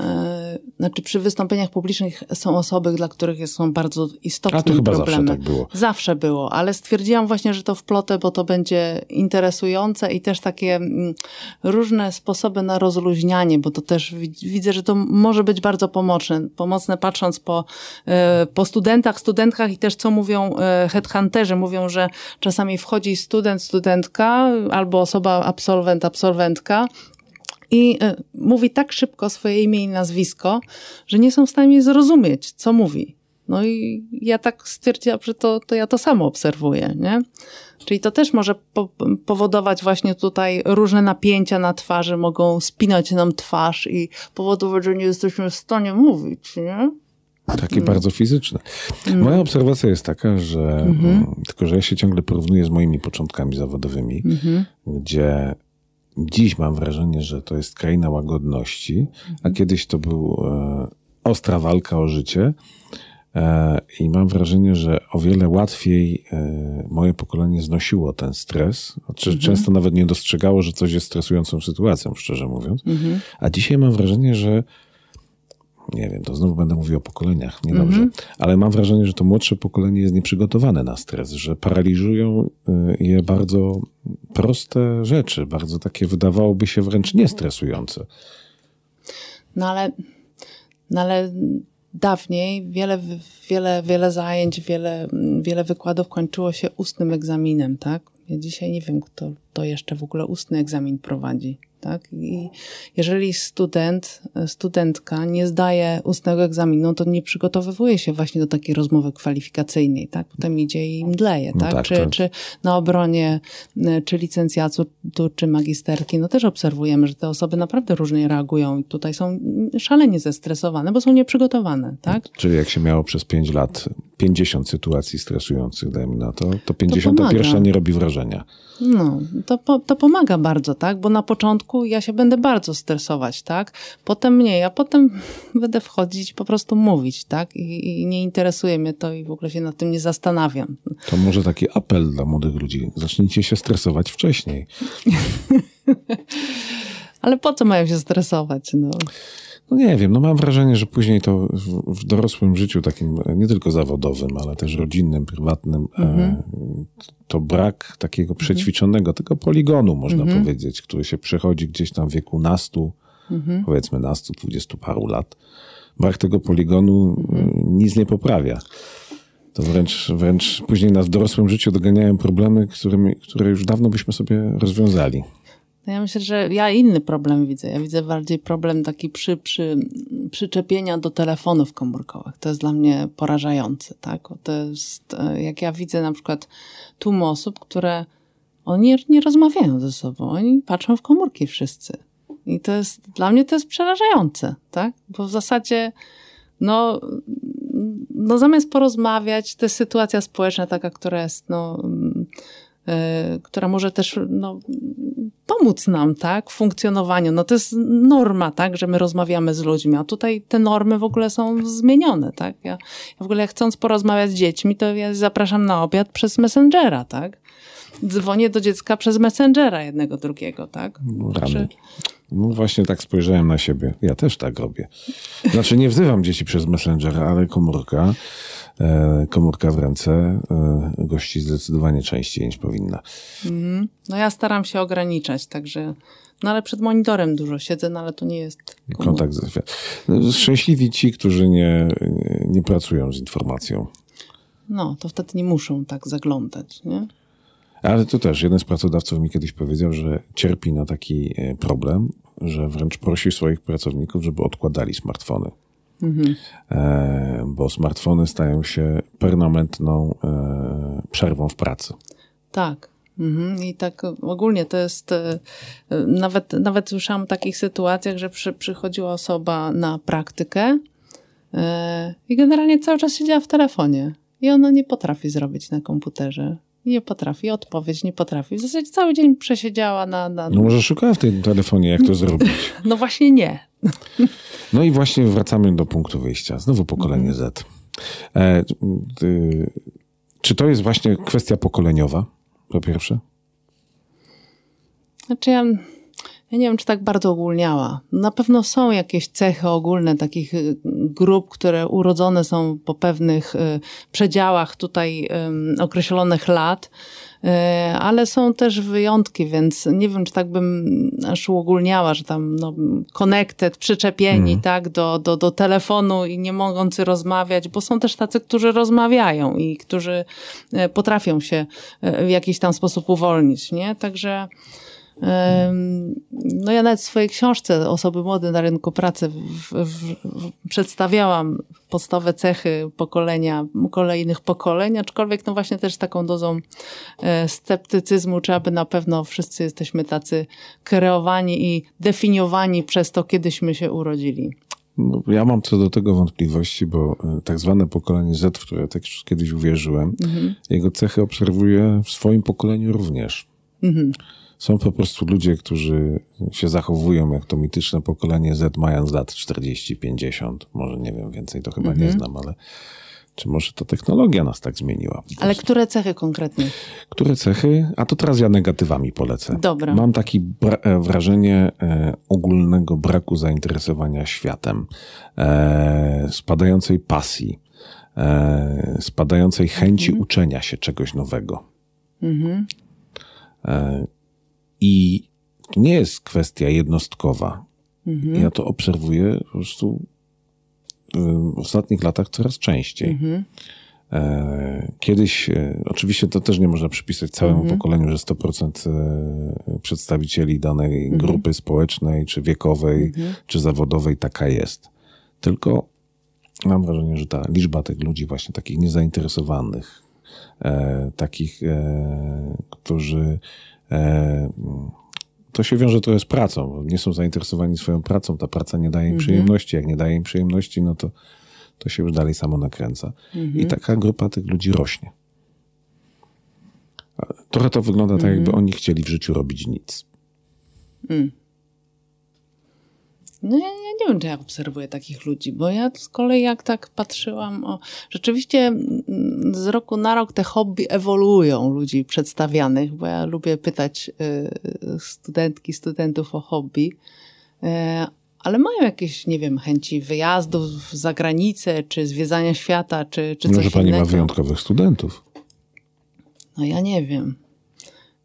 E, znaczy przy wystąpieniach publicznych są osoby, dla których są bardzo istotne A to chyba problemy. zawsze tak było. Zawsze było, ale stwierdziłam właśnie, że to wplotę, bo to będzie interesujące i też takie mm, różne sposoby na rozluźnianie, bo to też widzę, że to może być bardzo pomocne, pomocne patrząc po, e, po studentach, studentkach i też co mówią e, headhunterzy. Mówią, że czasami wchodzi student, studentka albo osoba absolwent, absolwentka i y, mówi tak szybko swoje imię i nazwisko, że nie są w stanie zrozumieć, co mówi. No i ja tak stwierdziłam, że to, to ja to samo obserwuję, nie? Czyli to też może po powodować właśnie tutaj różne napięcia na twarzy, mogą spinać nam twarz i powodować, że nie jesteśmy w stanie mówić, nie? Takie mm. bardzo fizyczne. Mm. Moja obserwacja jest taka, że mm -hmm. tylko, że ja się ciągle porównuję z moimi początkami zawodowymi, -hmm. gdzie dziś mam wrażenie, że to jest kraina łagodności, a mhm. kiedyś to był e, ostra walka o życie. E, I mam wrażenie, że o wiele łatwiej e, moje pokolenie znosiło ten stres. Znaczy, mhm. Często nawet nie dostrzegało, że coś jest stresującą sytuacją, szczerze mówiąc. Mhm. A dzisiaj mam wrażenie, że nie wiem, to znowu będę mówił o pokoleniach, niedobrze, mhm. ale mam wrażenie, że to młodsze pokolenie jest nieprzygotowane na stres, że paraliżują e, je bardzo proste rzeczy, bardzo takie wydawałoby się wręcz niestresujące. No ale, no ale dawniej wiele, wiele, wiele zajęć, wiele, wiele wykładów kończyło się ustnym egzaminem, tak? Ja dzisiaj nie wiem, kto to jeszcze w ogóle ustny egzamin prowadzi. Tak? I jeżeli student, studentka nie zdaje ustnego egzaminu, to nie przygotowywuje się właśnie do takiej rozmowy kwalifikacyjnej, tak? Potem idzie i mdleje, no tak? tak? czy, czy na obronie, czy licencjatu, czy magisterki, no też obserwujemy, że te osoby naprawdę różnie reagują i tutaj są szalenie zestresowane, bo są nieprzygotowane, tak? Czyli jak się miało przez 5 lat 50 sytuacji stresujących, dajmy na to, to 51 to nie robi wrażenia. No, to, to pomaga bardzo, tak? Bo na początku ja się będę bardzo stresować, tak? Potem mniej, a potem będę wchodzić, po prostu mówić, tak? I, I, nie interesuje mnie to i w ogóle się nad tym nie zastanawiam. To może taki apel dla młodych ludzi. Zacznijcie się stresować wcześniej. Ale po co mają się stresować? No? No nie wiem, no mam wrażenie, że później to w, w dorosłym życiu, takim nie tylko zawodowym, ale też rodzinnym, prywatnym, e, mhm. to brak takiego przećwiczonego, mhm. tego poligonu, można mhm. powiedzieć, który się przechodzi gdzieś tam w wieku nastu, mhm. powiedzmy nastu, dwudziestu paru lat. Brak tego poligonu mhm. e, nic nie poprawia. To wręcz, wręcz później nas w dorosłym życiu doganiają problemy, którymi, które już dawno byśmy sobie rozwiązali. No ja myślę, że ja inny problem widzę. Ja widzę bardziej problem taki przy, przy przyczepienia do telefonów komórkowych. To jest dla mnie porażające, tak? To jest, e, jak ja widzę na przykład tłum osób, które oni nie, rozmawiają ze sobą, oni patrzą w komórki wszyscy. I to jest, dla mnie to jest przerażające, tak? Bo w zasadzie, no, no zamiast porozmawiać, to jest sytuacja społeczna taka, która jest, no, Y, która może też no, pomóc nam tak, w funkcjonowaniu. No to jest norma, tak, że my rozmawiamy z ludźmi, a tutaj te normy w ogóle są zmienione. Tak? Ja, ja w ogóle chcąc porozmawiać z dziećmi, to ja zapraszam na obiad przez Messengera. Tak? Dzwonię do dziecka przez Messengera jednego, drugiego. Tak? Czy... No właśnie tak spojrzałem na siebie. Ja też tak robię. Znaczy nie wzywam dzieci przez Messengera, ale komórka E, komórka w ręce e, gości zdecydowanie częściej niż powinna. Mm, no ja staram się ograniczać, także no ale przed monitorem dużo siedzę, no ale to nie jest komórka. kontakt ze światem. No, szczęśliwi ci, którzy nie, nie pracują z informacją. No, to wtedy nie muszą tak zaglądać, nie? Ale to też jeden z pracodawców mi kiedyś powiedział, że cierpi na taki e, problem, że wręcz prosi swoich pracowników, żeby odkładali smartfony. Mhm. E, bo smartfony stają się permanentną e, przerwą w pracy. Tak. Mhm. I tak ogólnie to jest, nawet, nawet słyszałam o takich sytuacjach, że przy, przychodziła osoba na praktykę i generalnie cały czas siedziała w telefonie. I ona nie potrafi zrobić na komputerze. Nie potrafi, odpowiedź nie potrafi. W zasadzie cały dzień przesiedziała na. na... No może szukała w tym telefonie, jak to zrobić. No właśnie nie. No i właśnie wracamy do punktu wyjścia. Znowu pokolenie mhm. Z. E, y, czy to jest właśnie kwestia pokoleniowa, po pierwsze? Znaczy ja, ja nie wiem, czy tak bardzo ogólniała. Na pewno są jakieś cechy ogólne takich y, grup, które urodzone są po pewnych y, przedziałach tutaj określonych lat, E, ale są też wyjątki, więc nie wiem, czy tak bym aż uogólniała, że tam no, connected, przyczepieni, mm. tak, do, do, do telefonu i nie mogący rozmawiać, bo są też tacy, którzy rozmawiają i którzy potrafią się w jakiś tam sposób uwolnić, nie? Także No ja nawet w swojej książce Osoby młode na rynku pracy w, w, w, przedstawiałam podstawowe cechy pokolenia, kolejnych pokoleń, aczkolwiek no właśnie też z taką dozą e, sceptycyzmu, czy aby na pewno wszyscy jesteśmy tacy kreowani i definiowani przez to, kiedyśmy się urodzili. No, ja mam co do tego wątpliwości, bo e, tak zwane pokolenie Z, w które tak kiedyś uwierzyłem, mhm. jego cechy obserwuję w swoim pokoleniu również. Mhm. Są po prostu ludzie, którzy się zachowują jak to mityczne pokolenie Z, mając lat 40, 50, może nie wiem, więcej to chyba mhm. nie znam, ale czy może to technologia nas tak zmieniła? Ale które cechy konkretnie? Które cechy? A to teraz ja negatywami polecę. Dobra. Mam takie e, wrażenie e, ogólnego braku zainteresowania światem, e, spadającej pasji, e, spadającej chęci mhm. uczenia się czegoś nowego. Mhm. I to nie jest kwestia jednostkowa. Mhm. Ja to obserwuję po prostu w ostatnich latach coraz częściej. Mhm. E, kiedyś, e, oczywiście to też nie można przypisać całemu mhm. pokoleniu, że 100% e, przedstawicieli danej mhm. grupy społecznej, czy wiekowej, mhm. czy zawodowej taka jest. Tylko mam wrażenie, że ta liczba tych ludzi właśnie takich niezainteresowanych, takich, którzy to się wiąże trochę z pracą. Nie są zainteresowani swoją pracą, ta praca nie daje im mhm. przyjemności. Jak nie daje im przyjemności, no to, to się już dalej samo nakręca. Mhm. I taka grupa tych ludzi rośnie. Trochę to wygląda tak, jakby mhm. oni chcieli w życiu robić nic. Mm. No ja, ja, nie wiem, czy ja obserwuję takich ludzi, bo ja z kolei jak tak patrzyłam, o, rzeczywiście mm, z roku na rok te hobby ewoluują ludzi przedstawianych, bo ja lubię pytać y, studentki, studentów o hobby, y, ale mają jakieś, nie wiem, chęci wyjazdów za granicę, czy zwiedzania świata, czy, czy coś Może pani innego. ma wyjątkowych studentów? No ja nie wiem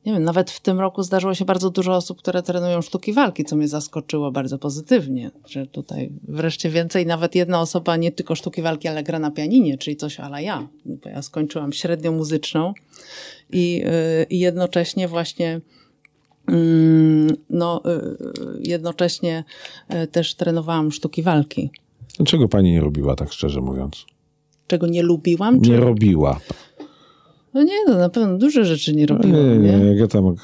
nie wiem, nawet w tym roku zdarzyło się bardzo dużo osób, które trenują sztuki walki, co mnie zaskoczyło bardzo pozytywnie, że tutaj wreszcie więcej, nawet jedna osoba nie tylko sztuki walki, ale gra na pianinie, czyli coś ale ja, bo ja skończyłam średnią muzyczną i, yy, i jednocześnie właśnie yy, no, jednocześnie y, też trenowałam sztuki walki. Dlaczego pani nie robiła, tak szczerze mówiąc? Czego nie lubiłam? Czy... Nie robiła. No nie, no na pewno duże rzeczy nie robiłam. Nie, nie, nie. Ja tam,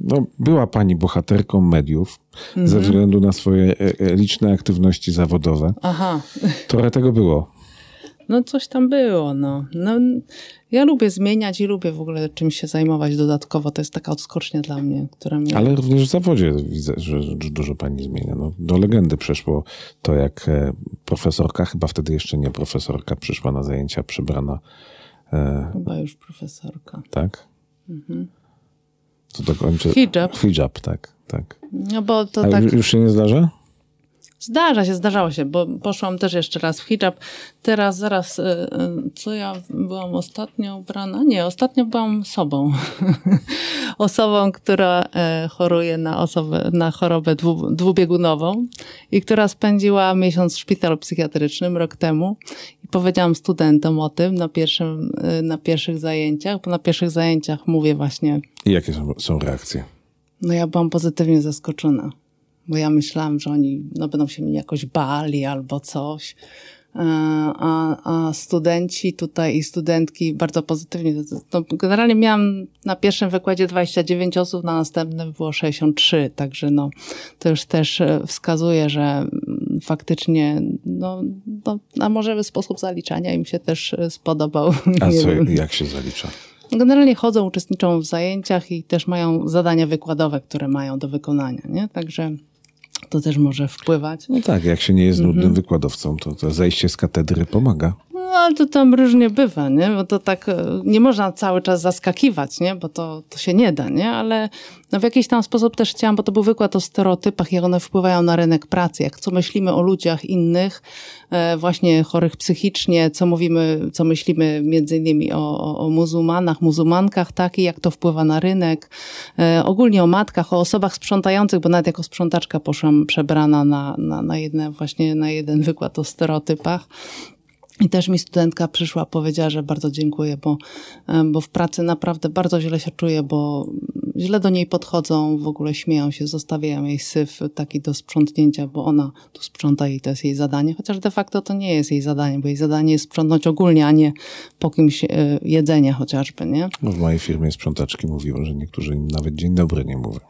no, była pani bohaterką mediów mhm. ze względu na swoje e, e, liczne aktywności zawodowe. Aha. Trochę tego było. No coś tam było, no. no. Ja lubię zmieniać i lubię w ogóle czymś się zajmować dodatkowo. To jest taka odskocznia dla mnie, która mnie... Ale również w zawodzie widzę, że dużo pani zmienia. No, do legendy przeszło to, jak e, profesorka, chyba wtedy jeszcze nie profesorka, przyszła na zajęcia przebrana Chyba już profesorka. Tak? Mhm. To dokończę. Hijab. Hijab, tak, tak. No bo to A tak... już się nie zdarza? Zdarza się, zdarzało się, bo poszłam też jeszcze raz w hijab. Teraz, zaraz, y, y, co ja byłam ostatnio ubrana? Nie, ostatnio byłam sobą. Osobą, która e, choruje na, osobę, na chorobę dwubiegunową i która spędziła miesiąc w szpitalu psychiatrycznym rok temu. I powiedziałam studentom o tym na, pierwszym, y, na pierwszych zajęciach, bo na pierwszych zajęciach mówię właśnie. I jakie są, są reakcje? No ja byłam pozytywnie zaskoczona bo ja myślałam, że oni no, będą się mnie jakoś bali albo coś. E, a, a studenci tutaj i studentki bardzo pozytywnie. No, generalnie miałam na pierwszym wykładzie 29 osób, na następnym było 63, także no, to już też e, wskazuje, że mm, faktycznie no, no, na możliwy sposób zaliczania im się też e, spodobał. A co, jak się zalicza? Generalnie chodzą, uczestniczą w zajęciach i też mają zadania wykładowe, które mają do wykonania, nie? Także to też może wpływać. No tak, jak się nie jest nudnym mm -hmm. wykładowcą, to, to zejście z katedry pomaga. Ale to tam różnie bywa, nie? Bo to tak e, nie można cały czas zaskakiwać, nie? Bo to, to się nie da, nie? Ale no w jakiś tam sposób też chciałam, bo to był wykład o stereotypach, jak one wpływają na rynek pracy, jak co myślimy o ludziach innych, e, właśnie chorych psychicznie, co mówimy, co myślimy między innymi o, o muzułmanach, muzułmankach, tak? I jak to wpływa na rynek. E, ogólnie o matkach, o osobach sprzątających, bo nawet jako sprzątaczka poszłam przebrana na, na, na, jedne, właśnie na jeden wykład o stereotypach. I też mi studentka przyszła, powiedziała, że bardzo dziękuję, bo, bo w pracy naprawdę bardzo źle się czuję, bo źle do niej podchodzą, w ogóle śmieją się, zostawiają jej syf taki do sprzątnięcia, bo ona tu sprząta i to jest jej zadanie, chociaż de facto to nie jest jej zadanie, bo jej zadanie jest sprzątnąć ogólnie, a nie po kimś e, jedzenie chociażby, nie? No w mojej firmie sprzątaczki mówią, że niektórzy im nawet dzień dobry nie mówią.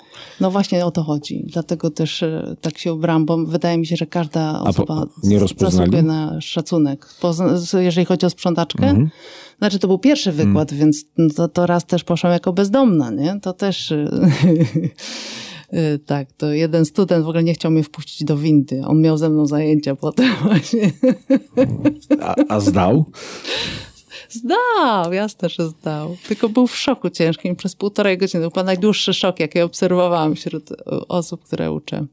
No właśnie o to chodzi, dlatego też e, tak się ubrałam, bo wydaje mi się, że każda osoba rozpoznali? na szacunek, jeżeli chodzi o sprzątaczkę. Mhm. Znaczy, to był pierwszy wykład, mm. więc to, to raz też poszłam jako bezdomna, nie? To też... Y, y, tak, to jeden student w ogóle nie chciał mnie wpuścić do windy. On miał ze mną zajęcia potem właśnie. A, a zdał? Zdał, jasne, że zdał. Tylko był w szoku ciężkim przez półtorej godziny. To był najdłuższy szok, jaki obserwowałam wśród osób, które uczę.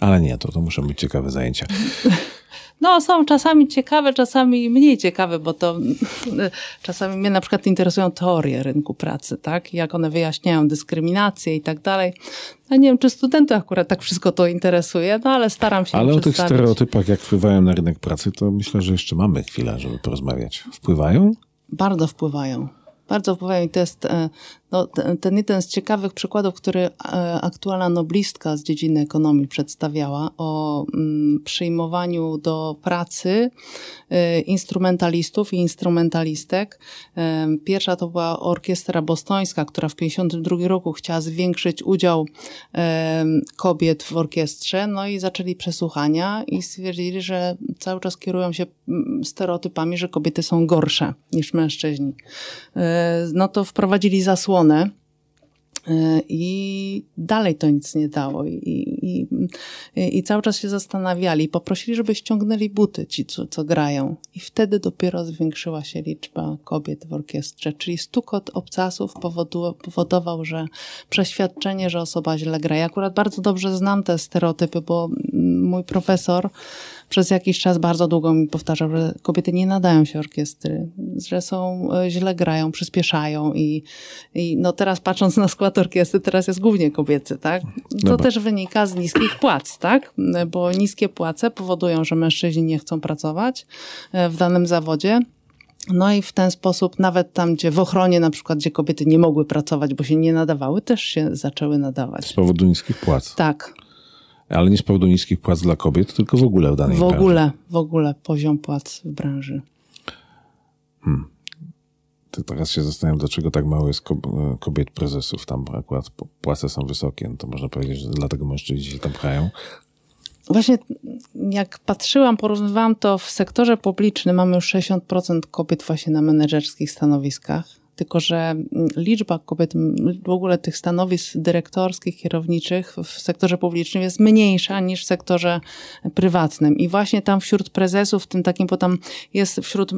Ale nie, to, to muszą być ciekawe zajęcia. No, są czasami ciekawe, czasami mniej ciekawe, bo to czasami mnie na przykład interesują teorie rynku pracy, tak? Jak one wyjaśniają dyskryminację i tak dalej. Ja nie wiem, czy studentów akurat tak wszystko to interesuje, no ale staram się Ale o tych stereotypach, jak wpływają na rynek pracy, to myślę, że jeszcze mamy chwilę, żeby porozmawiać. Wpływają? Bardzo wpływają bardzo wpływają i to jest e, no, ten jeden z ciekawych przykładów, który e, aktualna noblistka z dziedziny ekonomii przedstawiała o mm, przyjmowaniu do pracy e, instrumentalistów i instrumentalistek. Pierwsza to była orkiestra bostońska, która w 1952 roku chciała zwiększyć udział kobiet w orkiestrze, no i zaczęli przesłuchania i stwierdzili, że cały czas kierują się mm, stereotypami, że kobiety są gorsze niż mężczyźni no to wprowadzili zasłonę. E, I dalej to nic nie dało. I, i, I, cały czas się zastanawiali. Poprosili, żeby ściągnęli buty ci, co, co grają. I wtedy dopiero zwiększyła się liczba kobiet w orkiestrze. Czyli stukot obcasów powodował, że przeświadczenie, że osoba źle gra. Ja akurat bardzo dobrze znam te stereotypy, bo mój profesor przez jakiś czas bardzo długo mi powtarzał, że kobiety nie nadają się orkiestry, że są, e, źle grają, przyspieszają i, i no teraz patrząc na skład orkiestry, teraz jest głównie kobiecy, tak? To Dobra. też wynika z niskich płac, tak? Bo niskie płace powodują, że mężczyźni nie chcą pracować e, w danym zawodzie. No i w ten sposób, nawet tam, gdzie w ochronie, na przykład, gdzie kobiety nie mogły pracować, bo się nie nadawały, też się zaczęły nadawać. Z powodu niskich płac. Tak ale nie z powodu niskich płac dla kobiet, tylko w ogóle w danej w branży. W ogóle, w ogóle poziom płac w branży. Hmm. To teraz się zastanawiam, dlaczego tak mało jest kobiet prezesów. Tam akurat płace są wysokie, no to można powiedzieć, że dlatego mężczyźni się tam pchają. Właśnie jak patrzyłam, porównywałam to w sektorze publicznym, mamy już 60% kobiet właśnie na menedżerskich stanowiskach tylko że liczba kobiet, w ogóle tych stanowisk dyrektorskich, kierowniczych w sektorze publicznym jest mniejsza niż w sektorze prywatnym. I właśnie tam wśród prezesów, tym takim, bo tam jest wśród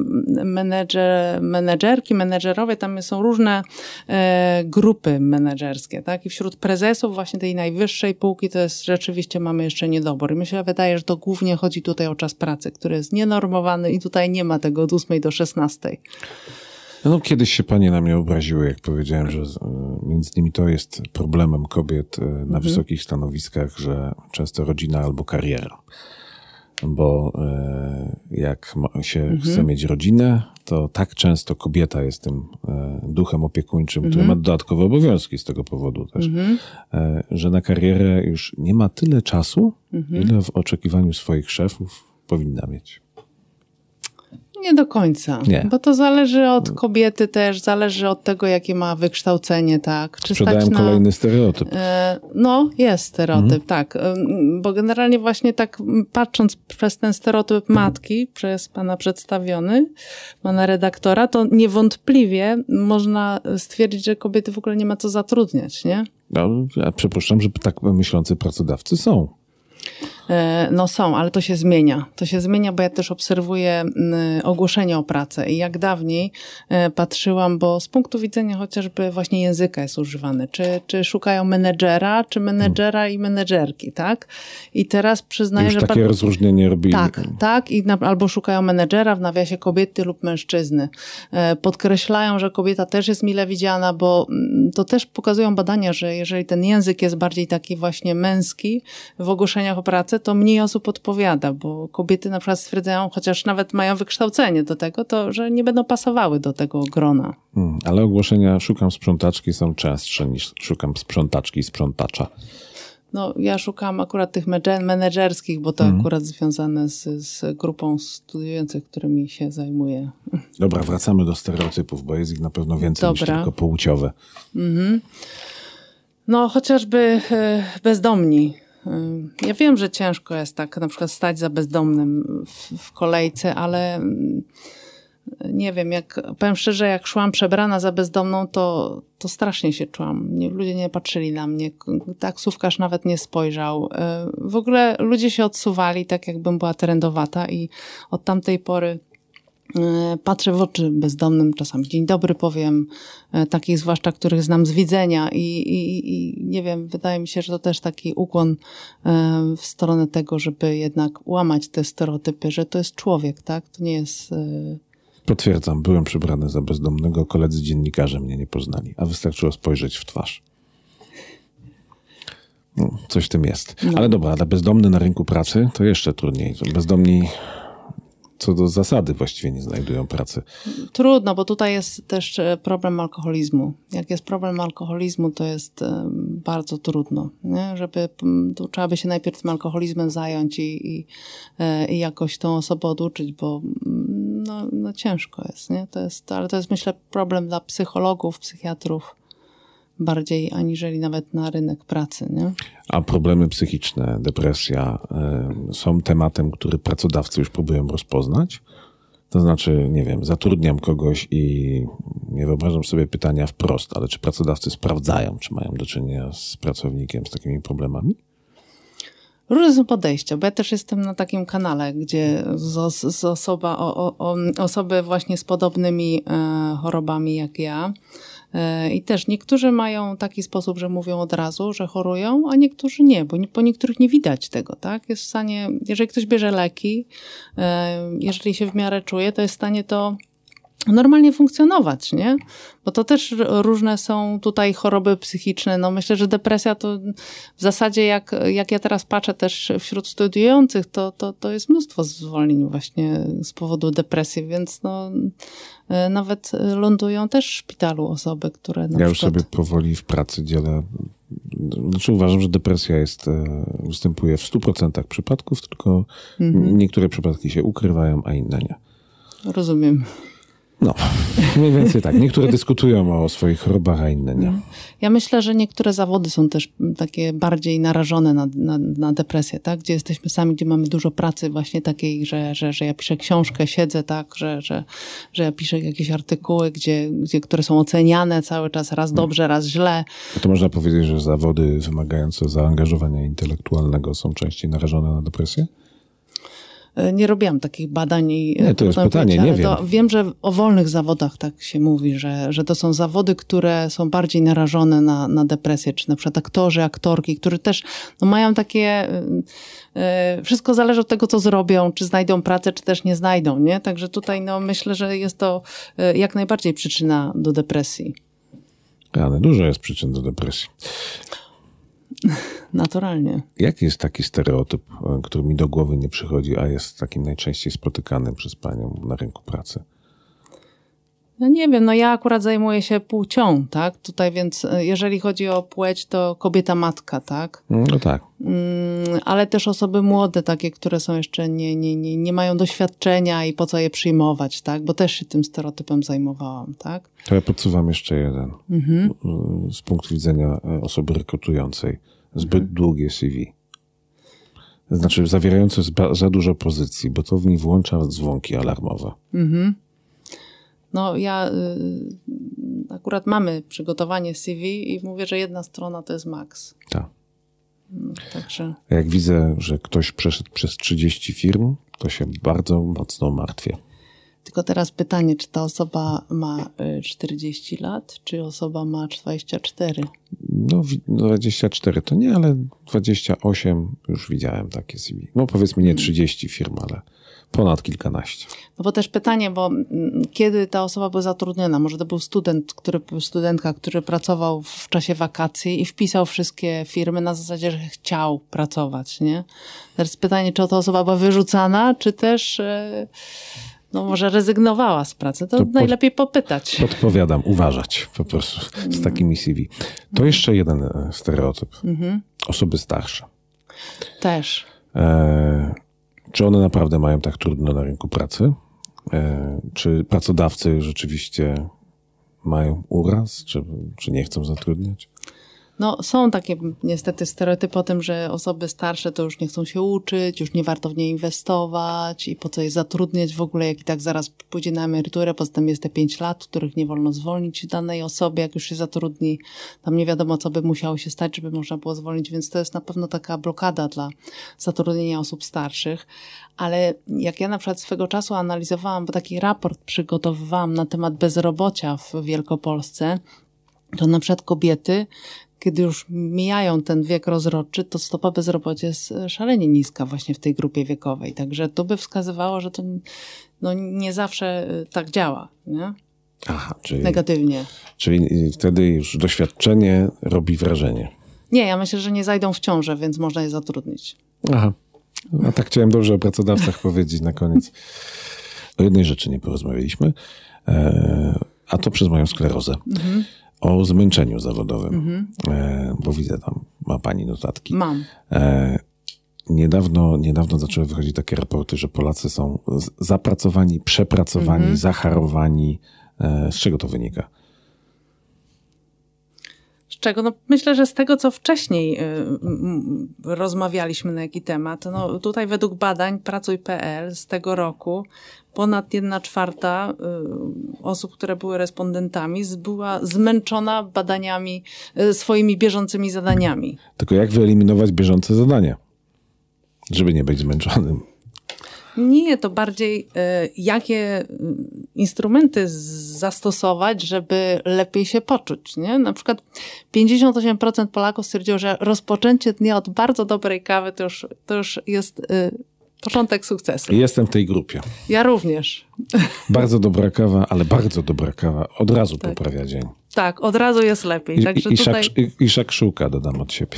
menedżer, menedżerki, menedżerowie, tam są różne e, grupy menedżerskie, tak? I wśród prezesów właśnie tej najwyższej półki to jest rzeczywiście mamy jeszcze niedobór. I myślę, wydaje, że to głównie chodzi tutaj o czas pracy, który jest nienormowany i tutaj nie ma tego od 8 do 16. No, kiedyś się panie na mnie obraziły, jak powiedziałem, że między innymi to jest problemem kobiet e, na mhm. wysokich stanowiskach, że często rodzina albo kariera. Bo e, jak się mhm. chce mieć rodzinę, to tak często kobieta jest tym duchem opiekuńczym, mhm. który ma dodatkowe obowiązki z tego powodu też, mhm. że na karierę już nie ma tyle czasu, mhm. ile w oczekiwaniu swoich szefów powinna mieć. Nie do końca, nie. bo to zależy od kobiety też, zależy od tego, jakie ma wykształcenie, tak. Czy Sprzedałem na... kolejny stereotyp. E, no, jest stereotyp, mhm. tak. Bo generalnie właśnie tak patrząc przez ten stereotyp matki, przez pana przedstawiony, pana redaktora, to niewątpliwie można stwierdzić, że kobiety w ogóle nie ma co zatrudniać, nie? No, ja przypuszczam, że tak myślący pracodawcy są. E, no są, ale to się zmienia. To się zmienia, bo ja też obserwuję ogłoszenia o pracę i jak dawniej e, patrzyłam, bo z punktu widzenia chociażby właśnie języka jest używany. Czy, czy szukają menedżera, czy menedżera i menedżerki, tak? I teraz przyznaję, Już że... takie rozróżnienie robili. Tak, tak. I na, albo szukają menedżera w nawiasie kobiety lub mężczyzny. E, podkreślają, że kobieta też jest mile widziana, bo to też pokazują badania, że jeżeli ten język jest bardziej taki właśnie męski w ogłoszeniach o pracę, pracę, to mniej osób odpowiada, bo kobiety na przykład stwierdzają, chociaż nawet mają wykształcenie do tego, to że nie będą pasowały do tego grona. Hmm, ale ogłoszenia szukam sprzątaczki są częstsze niż szukam sprzątaczki i sprzątacza. No, ja szukam akurat tych menedżerskich, bo to mhm. akurat związane z, z grupą studiujących, którymi się zajmuję. Dobra, wracamy do stereotypów, bo jest ich na pewno więcej Dobra. niż tylko płciowe. Mhm. No, chociażby e, bezdomni. Ja wiem, że ciężko jest tak na przykład stać za bezdomnym w, w kolejce, ale nie wiem, jak powiem szczerze, jak szłam przebrana za bezdomną, to, to strasznie się czułam. Nie, ludzie nie patrzyli na mnie, taksówkarz nawet nie spojrzał. W ogóle ludzie się odsuwali, tak jakbym była trendowata i od tamtej pory patrzę w oczy bezdomnym, czasami dzień dobry powiem, e, takich zwłaszcza, których znam z widzenia i, i, i nie wiem, wydaje mi się, że to też taki ukłon w stronę tego, żeby jednak łamać te stereotypy, że to jest człowiek, tak? To nie jest Potwierdzam, byłem przybrany za bezdomnego, koledzy dziennikarze mnie nie poznali, a wystarczyło spojrzeć w twarz. No, coś w tym jest. No. Ale dobra, ale bezdomny na rynku pracy to jeszcze trudniej. Bezdomni co do zasady właściwie nie znajdują pracy. Trudno, bo tutaj jest też e, problem alkoholizmu. Jak jest problem alkoholizmu, to jest e, bardzo trudno, nie? żeby tu trzeba by się najpierw tym alkoholizmem zająć i, i, e, i jakoś tą osobę oduczyć, bo no, no ciężko jest, nie? To jest, ale to jest myślę problem dla psychologów, psychiatrów bardziej aniżeli nawet na rynek pracy. Nie? A problemy psychiczne, depresja y, są tematem, który pracodawcy już próbują rozpoznać? To znaczy, nie wiem, zatrudniam kogoś i nie wyobrażam sobie pytania wprost, ale czy pracodawcy sprawdzają, czy mają do czynienia z pracownikiem z takimi problemami? Różne są podejścia, bo ja też jestem na takim kanale, gdzie z, z osoba, o, o, osoby właśnie z podobnymi e, chorobami jak ja. I też niektórzy mają taki sposób, że mówią od razu, że chorują, a niektórzy nie, bo po niektórych nie widać tego, tak? Jest w stanie, jeżeli ktoś bierze leki, e, jeżeli się w miarę czuje, to jest w stanie to normalnie funkcjonować, nie? Bo to też różne są tutaj choroby psychiczne. No myślę, że depresja to w zasadzie jak, jak ja teraz patrzę też wśród studiujących, to, to, to jest mnóstwo zwolnień właśnie z powodu depresji, więc no e, nawet lądują też w szpitalu osoby, które na Ja już sobie powoli w pracy dzielę znaczy uważam, że depresja jest, e, występuje w 100% przypadków, tylko mhm. niektóre przypadki się ukrywają, a inne nie. Rozumiem. No, mniej więcej tak. Niektóre dyskutują o swoich chorobach, a inne nie. Ja myślę, że niektóre zawody są też takie bardziej narażone na, na, na, depresję, tak? Gdzie jesteśmy sami, gdzie mamy dużo pracy właśnie takiej, że, że, że ja piszę książkę, siedzę, tak? Że, że, że ja piszę jakieś artykuły, gdzie, gdzie, które są oceniane cały czas, raz mm. dobrze, raz źle. A to można powiedzieć, że zawody wymagające zaangażowania intelektualnego są częściej narażone na depresję? E, nie robiłam takich badań. I nie, to jest pytanie, nie wiem. wiem, że o wolnych zawodach tak się mówi, że, że to są zawody, które są bardziej narażone na, na depresję, czy na przykład aktorzy, aktorki, którzy też no, mają takie... Yy, wszystko zależy od tego, co zrobią, czy znajdą pracę, czy też nie znajdą, nie? Także tutaj no, myślę, że jest to yy, jak najbardziej przyczyna do depresji. Ale dużo jest przyczyn do depresji. Naturalnie. Jaki jest taki stereotyp, e, który mi do głowy nie przychodzi, a jest takim najczęściej spotykanym przez panią na rynku pracy? No nie wiem, no ja akurat zajmuję się płcią, tak? Tutaj więc e, jeżeli chodzi o płeć, to kobieta matka, tak? No tak. Mm, ale też osoby młode, takie, które są jeszcze nie, nie, nie, nie mają doświadczenia i po co je przyjmować, tak? Bo też się tym stereotypem zajmowałam, tak? To ja podsuwam jeszcze jeden. Mhm. Z punktu widzenia e, osoby rekrutującej zbyt mhm. długie CV. Znaczy zawierające za dużo pozycji, bo to w niej włącza dzwonki alarmowe. Mhm. No ja y, akurat mamy przygotowanie CV i mówię, że jedna strona to jest maks. Tak. No, także... Jak widzę, że ktoś przeszedł przez 30 firm, to się bardzo mocno martwię. Tylko teraz pytanie, czy ta osoba ma 40 y, lat, czy osoba ma 24? No, 24 to nie, ale 28 już widziałem takie CV. No powiedzmy nie 30 firm, ale ponad kilkanaście. No bo też pytanie, bo mm, kiedy ta osoba była zatrudniona? Może to był student, który, studentka, który pracował w czasie wakacji i wpisał wszystkie firmy na zasadzie, że chciał pracować, nie? Teraz pytanie, czy ta osoba była wyrzucana, czy też e, no może rezygnowała z pracy. To, to najlepiej popytać. Podpowiadam, uważać po prostu z takimi CV. To jeszcze jeden e, stereotyp. Mhm. Osoby starsze. Też. E, czy one naprawdę mają tak trudno na rynku pracy? E, czy pracodawcy rzeczywiście mają uraz, czy, czy nie chcą zatrudniać? No, są takie niestety stereotypy o tym, że osoby starsze to już nie chcą się uczyć, już nie warto w nie inwestować i po co je zatrudniać w ogóle, jak i tak zaraz pójdzie na emeryturę, poza tym jest te pięć lat, których nie wolno zwolnić danej osobie, jak już się zatrudni. Tam nie wiadomo, co by musiało się stać, żeby można było zwolnić, więc to jest na pewno taka blokada dla zatrudnienia osób starszych. Ale jak ja na przykład swego czasu analizowałam, bo taki raport przygotowywałam na temat bezrobocia w Wielkopolsce, to na przykład kobiety kiedy już mijają ten wiek rozrodczy, to stopa bezrobocia jest e, szalenie niska właśnie w tej grupie wiekowej. Także to by wskazywało, że to no, nie zawsze e, tak działa. Nie? Aha, czyli, Negatywnie. Czyli wtedy już doświadczenie robi wrażenie. Nie, ja myślę, że nie zajdą w ciążę, więc można je zatrudnić. Aha. A tak chciałem dobrze o pracodawcach powiedzieć na koniec. O jednej rzeczy nie porozmawialiśmy, e, a to przez moją sklerozę. Mhm o zmęczeniu zawodowym, mhm. e, bo widzę tam, ma pani notatki. Mam. E, niedawno, niedawno zaczęły wychodzić takie raporty, że Polacy są zapracowani, przepracowani, mhm. zacharowani. E, z czego to wynika? Czego? No, myślę, że z tego, co wcześniej y, rozmawialiśmy na jaki temat. No, tutaj według badań Pracuj.pl z tego roku ponad jedna czwarta y, osób, które były respondentami, była zmęczona badaniami, y, swoimi bieżącymi zadaniami. Tylko jak wyeliminować bieżące zadania, żeby nie być zmęczonym? Nie, to bardziej y, jakie instrumenty zastosować, żeby lepiej się poczuć. Nie? Na przykład 58% Polaków stwierdziło, że rozpoczęcie dnia od bardzo dobrej kawy to już, to już jest Początek sukcesu. Jestem w tej grupie. Ja również. Bardzo dobra kawa, ale bardzo dobra kawa. Od razu tak. poprawia dzień. Tak, od razu jest lepiej. Także I, tutaj... szak, i, I szakszuka dodam od siebie.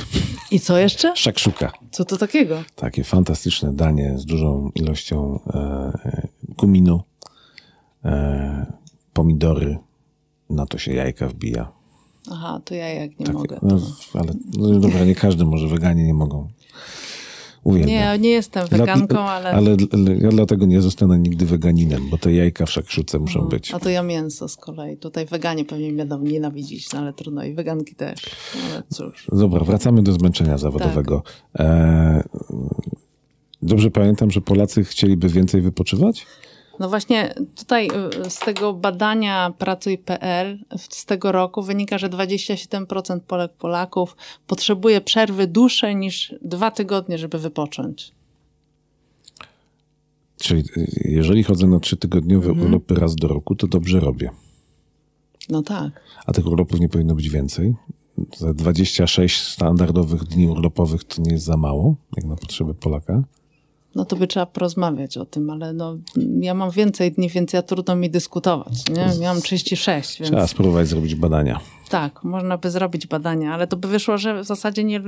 I co jeszcze? Szakszuka. Co to takiego? Takie fantastyczne danie z dużą ilością e, kuminu, e, pomidory, na to się jajka wbija. Aha, to ja jak nie Takie, mogę. To... No, ale no, dobra, nie każdy może, weganie nie mogą. Uwielbiam. Nie, nie jestem weganką, Dla, ale... ale... ja dlatego nie zostanę nigdy weganinem, bo te jajka w szakszuce muszą no, być. A to ja mięso z kolei. Tutaj weganie pewnie będą nienawidzić, no ale trudno. I weganki też. Ale cóż. Dobra, wracamy do zmęczenia zawodowego. Tak. E, dobrze pamiętam, że Polacy chcieliby więcej wypoczywać? No właśnie tutaj y, z tego badania Pracuj.pl z tego roku wynika, że 27% Polek Polaków potrzebuje przerwy dłuższej niż dwa tygodnie, żeby wypocząć. Czyli y, jeżeli chodzę na trzytygodniowe mhm. urlopy raz do roku, to dobrze robię. No tak. A tych urlopów nie powinno być więcej? Za 26 standardowych dni urlopowych to nie jest za mało, jak na potrzeby Polaka? No to by trzeba porozmawiać o tym, ale no, ja mam więcej dni, więc ja trudno mi dyskutować. Nie? Miałam 36, więc... Trzeba spróbować zrobić badania. Tak, można by zrobić badania, ale to by wyszło, że w zasadzie nie,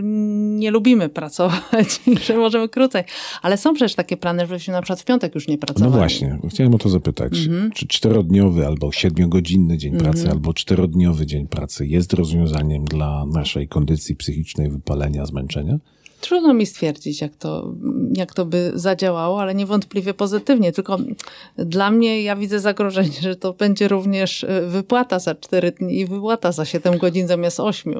nie lubimy pracować że możemy krócej. Ale są przecież takie plany, żebyśmy na przykład w piątek już nie pracowali. No właśnie, chciałem o to zapytać. Mhm. Czy czterodniowy albo siedmiogodzinny dzień mhm. pracy, albo czterodniowy dzień pracy jest rozwiązaniem dla naszej kondycji psychicznej, wypalenia, zmęczenia? Trudno mi stwierdzić, jak to, jak to by zadziałało, ale niewątpliwie pozytywnie. Tylko dla mnie ja widzę zagrożenie, że to będzie również e, wypłata za 4 dni i wypłata za 7 godzin zamiast 8.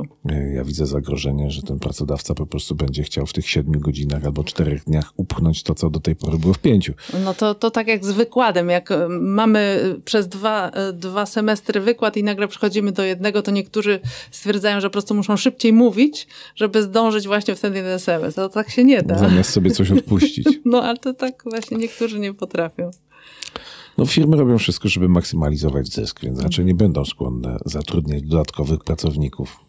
Ja widzę zagrożenie, że ten pracodawca po prostu będzie chciał w tych 7 godzinach albo 4 dniach upchnąć to, co do tej pory było w 5. No to, to tak jak z wykładem. Jak e, mamy przez dwa, e, dwa semestry wykład i nagle przechodzimy do jednego, to niektórzy stwierdzają, że po prostu muszą szybciej mówić, żeby zdążyć właśnie w ten jeden SMS. To tak się nie da. Zamiast sobie coś odpuścić. No, ale to tak właśnie niektórzy nie potrafią. No firmy robią wszystko, żeby maksymalizować zysk, więc raczej nie będą skłonne zatrudniać dodatkowych pracowników.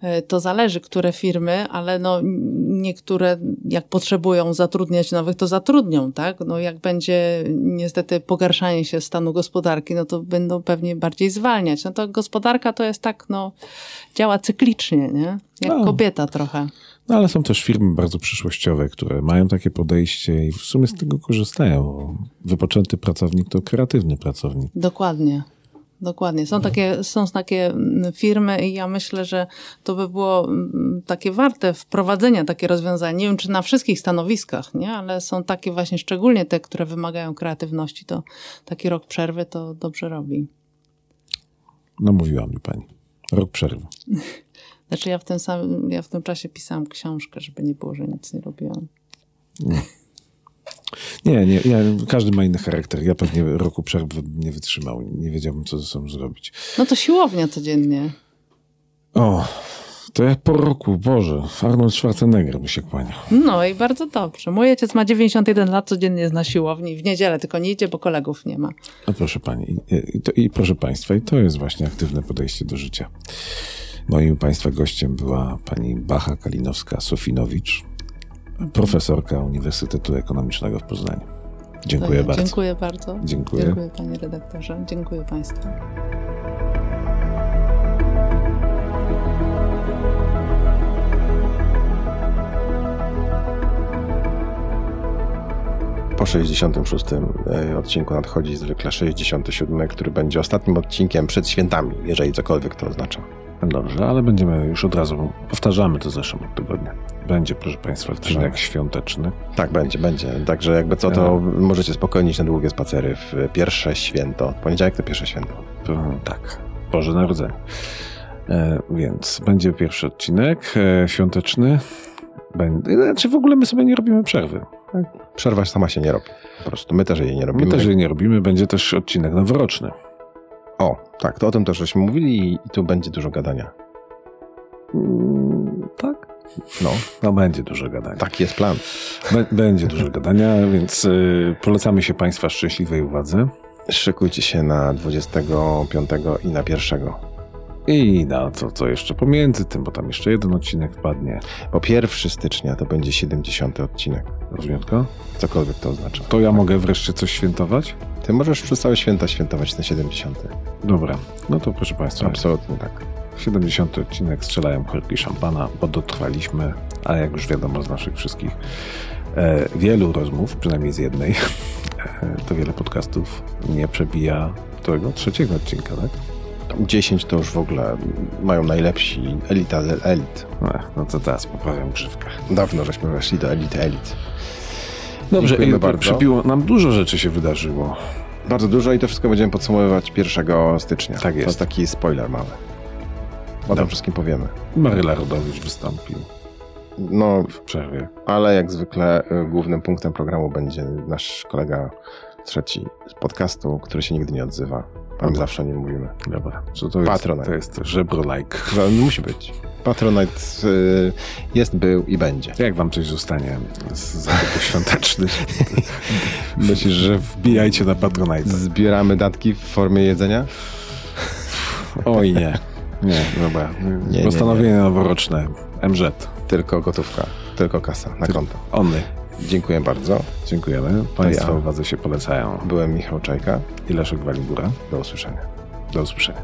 E, to zależy, które firmy, ale no niektóre jak potrzebują zatrudniać nowych, to zatrudnią, tak? No jak będzie niestety pogarszanie się stanu gospodarki, no to będą pewnie bardziej zwalniać. No to gospodarka to jest tak, no działa cyklicznie, nie? Jak no. kobieta trochę. No ale są też firmy bardzo przyszłościowe, które mają takie podejście i w sumie z tego korzystają. Wypoczęty pracownik to kreatywny pracownik. Dokładnie. Dokładnie. Są takie, są takie mm, firmy i ja myślę, że to by było mm, takie warte wprowadzenia takie rozwiązania. Nie wiem, czy na wszystkich stanowiskach, nie? ale są takie właśnie, szczególnie te, które wymagają kreatywności, to taki rok przerwy to dobrze robi. No mówiła mi pani. Rok przerwy. Znaczy ja w tym samym, ja w tym czasie pisałam książkę, żeby nie było, że nic nie robiłam. Nie. Nie, nie, ja, każdy ma inny charakter. Ja pewnie roku przerwy nie wytrzymał. Nie wiedziałbym, co ze sobą zrobić. No to siłownia codziennie. O, to ja po roku, Boże, Arnold Schwarzenegger by się kłaniał. No i bardzo dobrze. Mój ojciec ma 91 lat, codziennie jest na siłowni. W niedzielę tylko nie idzie, bo kolegów nie ma. No proszę pani, i, to, i proszę państwa, i to jest właśnie aktywne podejście do życia. Moim państwa gościem była pani Bacha Kalinowska-Sofinowicz, profesorka Uniwersytetu Ekonomicznego w Poznaniu. Dziękuję bardzo. Dziękuję bardzo. Dziękuję. Dziękuję panie redaktorze. Dziękuję państwu. Po 66 e, odcinku nadchodzi zwykle 67, który będzie ostatnim odcinkiem przed świętami, jeżeli cokolwiek to oznacza. Dobrze, ale będziemy już od razu, powtarzamy to zeszłym tygodnia. Będzie, proszę Państwa, odcinek świąteczny. Tak, będzie, będzie. Także jakby co, to e... możecie spokojnie iść na długie spacery w pierwsze święto. Poniedziałek to pierwsze święto. Tak, Boże Narodzenie. E, więc będzie pierwszy odcinek e, świąteczny. Będzie, znaczy w ogóle my sobie nie robimy przerwy. Tak? Przerwa sama się nie robi. Po prostu my też jej nie robimy. My też jej nie robimy. Będzie też odcinek noworoczny. O, tak, to o tym też żeśmy mówili i tu będzie dużo gadania. Mm, tak? No, no będzie dużo gadania. Taki jest plan. będzie dużo gadania, więc y, polecamy się Państwa szczęśliwej uwadze. Szykujcie się na 25 i na 1. I na co, co jeszcze pomiędzy tym, bo tam jeszcze jeden odcinek wpadnie. Bo 1 stycznia to będzie 70 odcinek. Rozumietko? Cokolwiek to oznacza. To ja mogę wreszcie coś świętować? Ty możesz przez całe święta świętować ten 70. Dobra, no to proszę Państwa. Absolutnie tak. 70 odcinek strzelają korki szampana, bo dotrwaliśmy, a jak już wiadomo z naszych wszystkich e, wielu rozmów, przynajmniej z jednej, e, to wiele podcastów nie przebija tego trzeciego odcinka, tak? 10 to już w ogóle mają najlepsi elita elit. No to teraz poprawiam grzywkę. Dawno żeśmy weszli do elity elit. Dobrze, i bardzo. Nam dużo rzeczy się wydarzyło. Bardzo dużo i to wszystko będziemy podsumowywać 1 stycznia. Tak jest. To taki spoiler mały. O tym wszystkim powiemy. Maryla Rodowicz wystąpił. No, w przerwie. Ale jak zwykle y, głównym punktem programu będzie nasz kolega trzeci z podcastu, który się nigdy nie odzywa. A my zawsze o nim mówimy. Dobra. Co to jest? Patronite. To jest żebro-like. Musi być. Patronite y, jest, był i będzie. Jak wam coś zostanie z zakupów świątecznych? Myślisz, że wbijajcie na Patronite. Zbieramy datki w formie jedzenia? Oj nie. Nie, dobra. Nie, Postanowienie nie, nie. noworoczne. MZ. Tylko gotówka. Tylko kasa na konto. Ony. Dziękuję bardzo. Dziękujemy. Państwa ja. uwadze się polecają. Byłem Michał Czajka i Leszek Walibura. Do usłyszenia. Do usłyszenia.